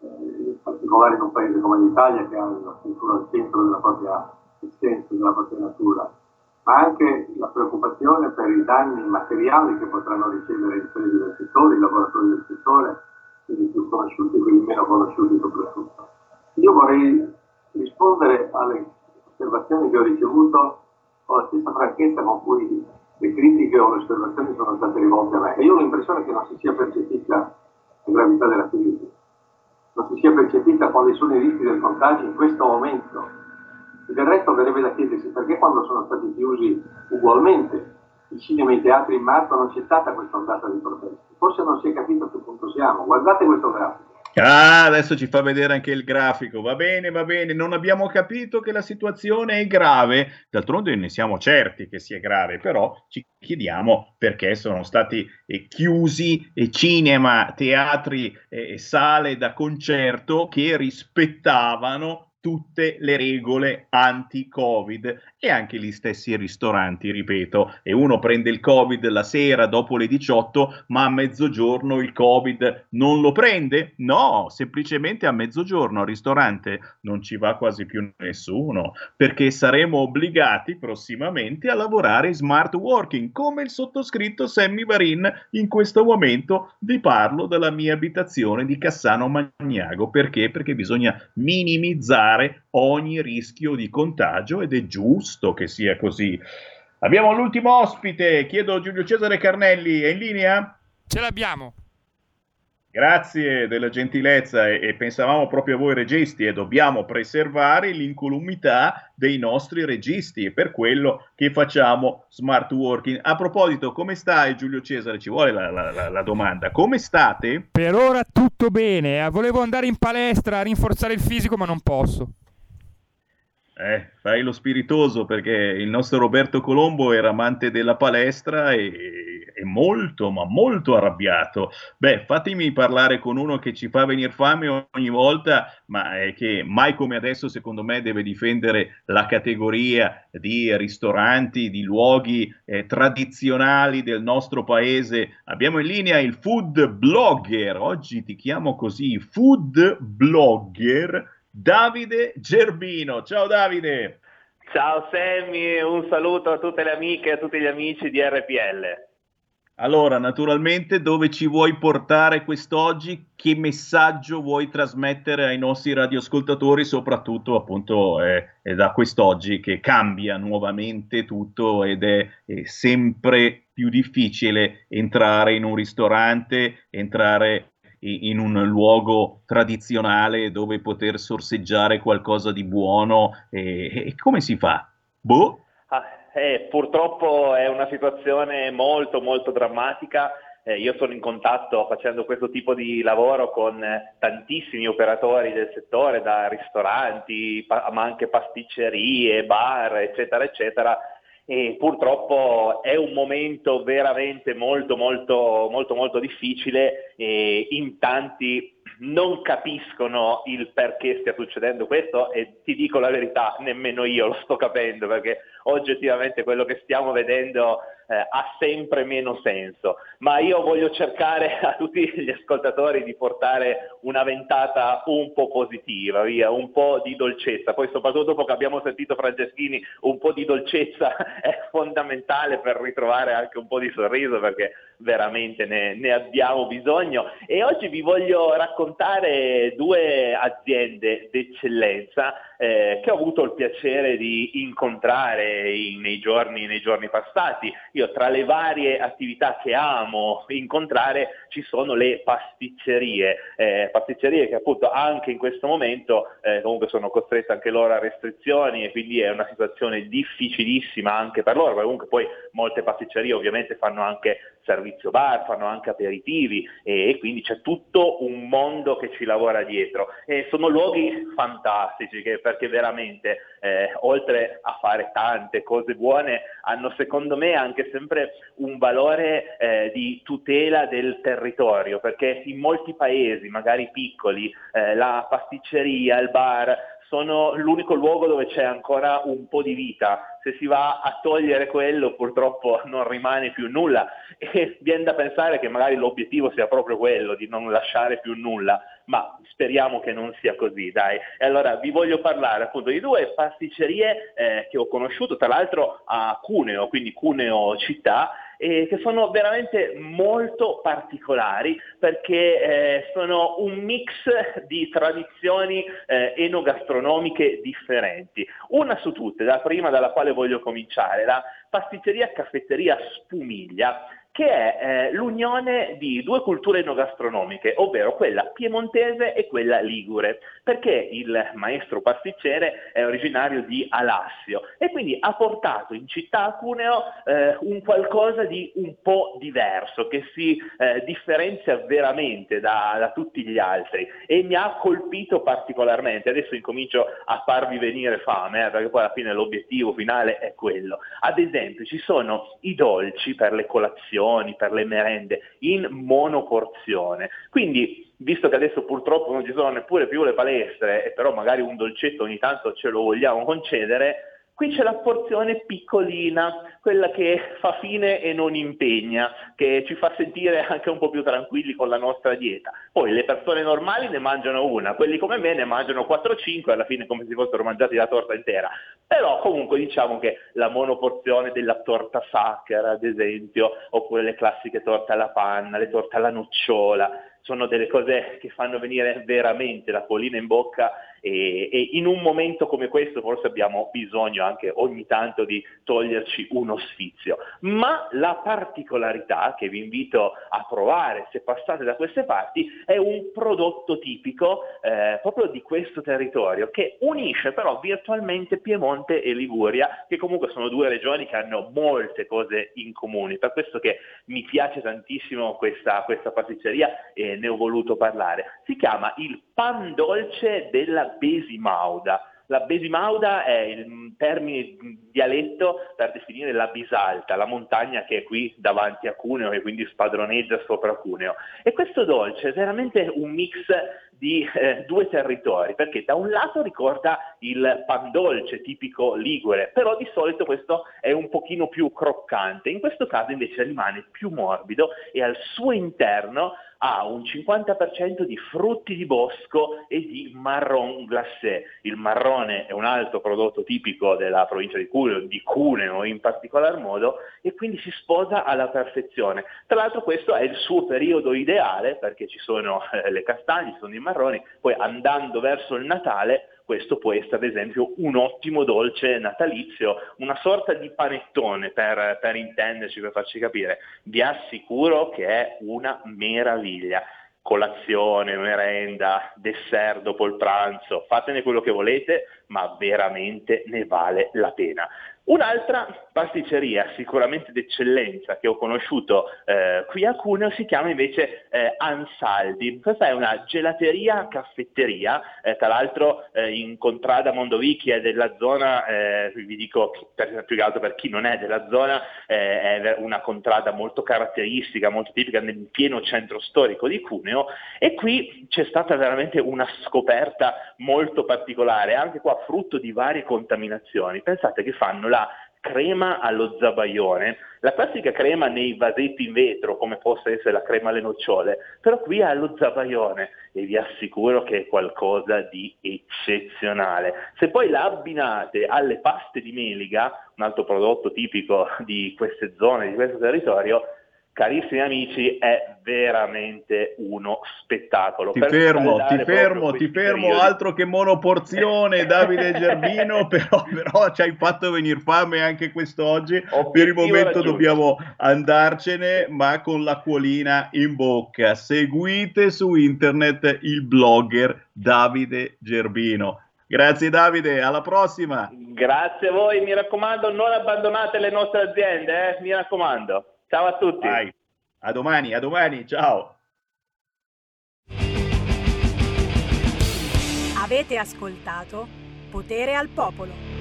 eh, in particolare in un paese come l'Italia che ha la cultura al centro della propria essenza, della propria natura, ma anche la preoccupazione per i danni materiali che potranno ricevere le imprese del settore, i lavoratori del settore, quelli più conosciuti e quelli meno conosciuti soprattutto. Io vorrei rispondere alle osservazioni che ho ricevuto con la stessa franchezza con cui le critiche o le osservazioni sono state rivolte a me. E io ho l'impressione che non si sia percepita la gravità della crisi, non si sia percepita quali sono i rischi del contagio in questo momento. E del resto verrebbe da chiedersi perché quando sono stati chiusi ugualmente i cinema e i teatri in marzo non c'è stata questa ondata di proteste. Forse non si è capito a che punto siamo. Guardate questo grafico. Ah, adesso ci fa vedere anche il grafico. Va bene, va bene. Non abbiamo capito che la situazione è grave. D'altronde ne siamo certi che sia grave, però ci chiediamo perché sono stati eh, chiusi eh, cinema, teatri e eh, sale da concerto che rispettavano tutte le regole anti-Covid e anche gli stessi ristoranti, ripeto, e uno prende il Covid la sera dopo le 18, ma a mezzogiorno il Covid non lo prende? No, semplicemente a mezzogiorno al ristorante non ci va quasi più nessuno, perché saremo obbligati prossimamente a lavorare in smart working, come il sottoscritto Sammy Varin in questo momento vi parlo dalla mia abitazione di Cassano Magnago, perché? Perché bisogna minimizzare evitare ogni rischio di contagio ed è giusto che sia così. Abbiamo l'ultimo ospite, chiedo Giulio Cesare Carnelli, è in linea? Ce l'abbiamo. Grazie della gentilezza e, e, pensavamo proprio a voi registi e dobbiamo preservare l'incolumità dei nostri registi e per quello che facciamo smart working. A proposito, come stai Giulio Cesare? Ci vuole la, la, la domanda. Come state? Per ora tutto bene, volevo andare in palestra a rinforzare il fisico ma non posso. Eh, fai lo spiritoso perché il nostro Roberto Colombo era amante della palestra e è molto, ma molto arrabbiato. Beh, fatemi parlare con uno che ci fa venire fame ogni volta, ma è che mai come adesso, secondo me, deve difendere la categoria di ristoranti, di luoghi eh, tradizionali del nostro paese. Abbiamo in linea il food blogger, oggi ti chiamo così, food blogger Davide Gerbino. Ciao Davide. Ciao Sammy, un saluto a tutte le amiche e a tutti gli amici di RPL. Allora, naturalmente, dove ci vuoi portare quest'oggi? Che messaggio vuoi trasmettere ai nostri radioascoltatori, soprattutto appunto eh, da quest'oggi che cambia nuovamente tutto ed è, è sempre più difficile entrare in un ristorante, entrare in un luogo tradizionale dove poter sorseggiare qualcosa di buono e, e come si fa? Boh. Ah, eh, purtroppo è una situazione molto molto drammatica. Eh, io sono in contatto facendo questo tipo di lavoro con tantissimi operatori del settore, da ristoranti, pa- ma anche pasticcerie, bar, eccetera, eccetera, e purtroppo è un momento veramente molto molto molto molto difficile e in tanti non capiscono il perché stia succedendo questo e ti dico la verità, nemmeno io lo sto capendo perché oggettivamente quello che stiamo vedendo eh, ha sempre meno senso, ma io voglio cercare a tutti gli ascoltatori di portare una ventata un po' positiva, via, un po' di dolcezza, poi soprattutto dopo che abbiamo sentito Franceschini, un po' di dolcezza è fondamentale per ritrovare anche un po' di sorriso perché veramente ne, ne abbiamo bisogno e oggi vi voglio raccontare due aziende d'eccellenza eh, che ho avuto il piacere di incontrare in, nei, giorni, nei giorni passati. Io tra le varie attività che amo incontrare ci sono le pasticcerie, eh, pasticcerie che appunto anche in questo momento eh, comunque sono costrette anche loro a restrizioni e quindi è una situazione difficilissima anche per loro, comunque poi molte pasticcerie ovviamente fanno anche servizio bar, fanno anche aperitivi e, e, quindi c'è tutto un mondo che ci lavora dietro. E sono luoghi fantastici che, perché veramente eh, oltre a fare tante cose buone hanno secondo me anche sempre un valore eh, di tutela del territorio perché in molti paesi magari piccoli eh, la pasticceria, il bar sono l'unico luogo dove c'è ancora un po' di vita. Se si va a togliere quello purtroppo non rimane più nulla e viene da pensare che magari l'obiettivo sia proprio quello di non lasciare più nulla, ma speriamo che non sia così, dai. E allora vi voglio parlare appunto di due pasticcerie eh, che ho conosciuto, tra l'altro a Cuneo, quindi Cuneo città, eh, che sono veramente molto particolari perché eh, sono un mix di tradizioni eh, enogastronomiche differenti. Una su tutte, la prima dalla quale voglio cominciare, la pasticceria caffetteria Spumiglia che è eh, l'unione di due culture enogastronomiche, ovvero quella piemontese e quella ligure, perché il maestro pasticcere è originario di Alassio e quindi ha portato in città a Cuneo eh, un qualcosa di un po' diverso, che si eh, differenzia veramente da, da, tutti gli altri e mi ha colpito particolarmente. Adesso incomincio a farvi venire fame, eh, perché poi alla fine l'obiettivo finale è quello. Ad esempio ci sono i dolci per le colazioni, colazioni, per le merende, in monoporzione. Quindi, visto che adesso purtroppo non ci sono neppure più le palestre, e però magari un dolcetto ogni tanto ce lo vogliamo concedere, Qui c'è la porzione piccolina, quella che fa fine e non impegna, che ci fa sentire anche un po' più tranquilli con la nostra dieta. Poi le persone normali ne mangiano una, quelli come me ne mangiano 4-5, alla fine come se fossero mangiati la torta intera. Però comunque diciamo che la monoporzione della torta sacra, ad esempio, oppure le classiche torte alla panna, le torte alla nocciola, sono delle cose che fanno venire veramente la polina in bocca e, e, in un momento come questo forse abbiamo bisogno anche ogni tanto di toglierci uno sfizio. Ma la particolarità che vi invito a provare se passate da queste parti è un prodotto tipico eh, proprio di questo territorio che unisce però virtualmente Piemonte e Liguria, che comunque sono due regioni che hanno molte cose in comune. Per questo che mi piace tantissimo questa, questa pasticceria e ne ho voluto parlare. Si chiama il pan dolce della Besimauda. La Besimauda è il termine dialetto per definire la Bisalta, la montagna che è qui davanti a Cuneo e quindi spadroneggia sopra Cuneo. E questo dolce è veramente un mix di eh, due territori, perché da un lato ricorda il pan dolce tipico ligure, però di solito questo è un pochino più croccante, in questo caso invece rimane più morbido e al suo interno ha un 50% di frutti di bosco e di marron glacé. Il marrone è un altro prodotto tipico della provincia di Cuneo, di Cuneo in particolar modo, e quindi si sposa alla perfezione. Tra l'altro questo è il suo periodo ideale perché ci sono eh, le castagne, ci sono i marroni, poi andando verso il Natale questo può essere ad esempio un ottimo dolce natalizio, una sorta di panettone per, per intenderci, per farci capire. Vi assicuro che è una meraviglia colazione, merenda, dessert dopo il pranzo, fatene quello che volete, ma veramente ne vale la pena. Un'altra pasticceria sicuramente d'eccellenza che ho conosciuto eh, qui a Cuneo si chiama invece eh, Ansaldi. Questa è una gelateria caffetteria, eh, tra l'altro eh, in contrada Mondovicchi è della zona, eh, vi dico per, più che altro per chi non è della zona, eh, è una contrada molto caratteristica, molto tipica nel pieno centro storico di Cuneo e qui c'è stata veramente una scoperta molto particolare, anche qua frutto di varie contaminazioni. Pensate che fanno la crema allo zabaione, la classica crema nei vasetti in vetro, come possa essere la crema alle nocciole, però qui è allo zabaione e vi assicuro che è qualcosa di eccezionale. Se poi la abbinate alle paste di meliga, un altro prodotto tipico di queste zone, di questo territorio, carissimi amici, è veramente uno spettacolo. Ti fermo, ti fermo, ti fermo, periodi. altro che monoporzione, Davide Gerbino, però, però, ci hai fatto venire fame anche quest'oggi. Obiettivo per il momento raggiunto. dobbiamo andarcene, ma con l'acquolina in bocca. Seguite su internet il blogger Davide Gerbino. Grazie Davide, alla prossima. Grazie a voi, mi raccomando, non abbandonate le nostre aziende, eh? mi raccomando. Ciao a tutti. Vai. A domani, a domani, ciao. Avete ascoltato Potere al Popolo.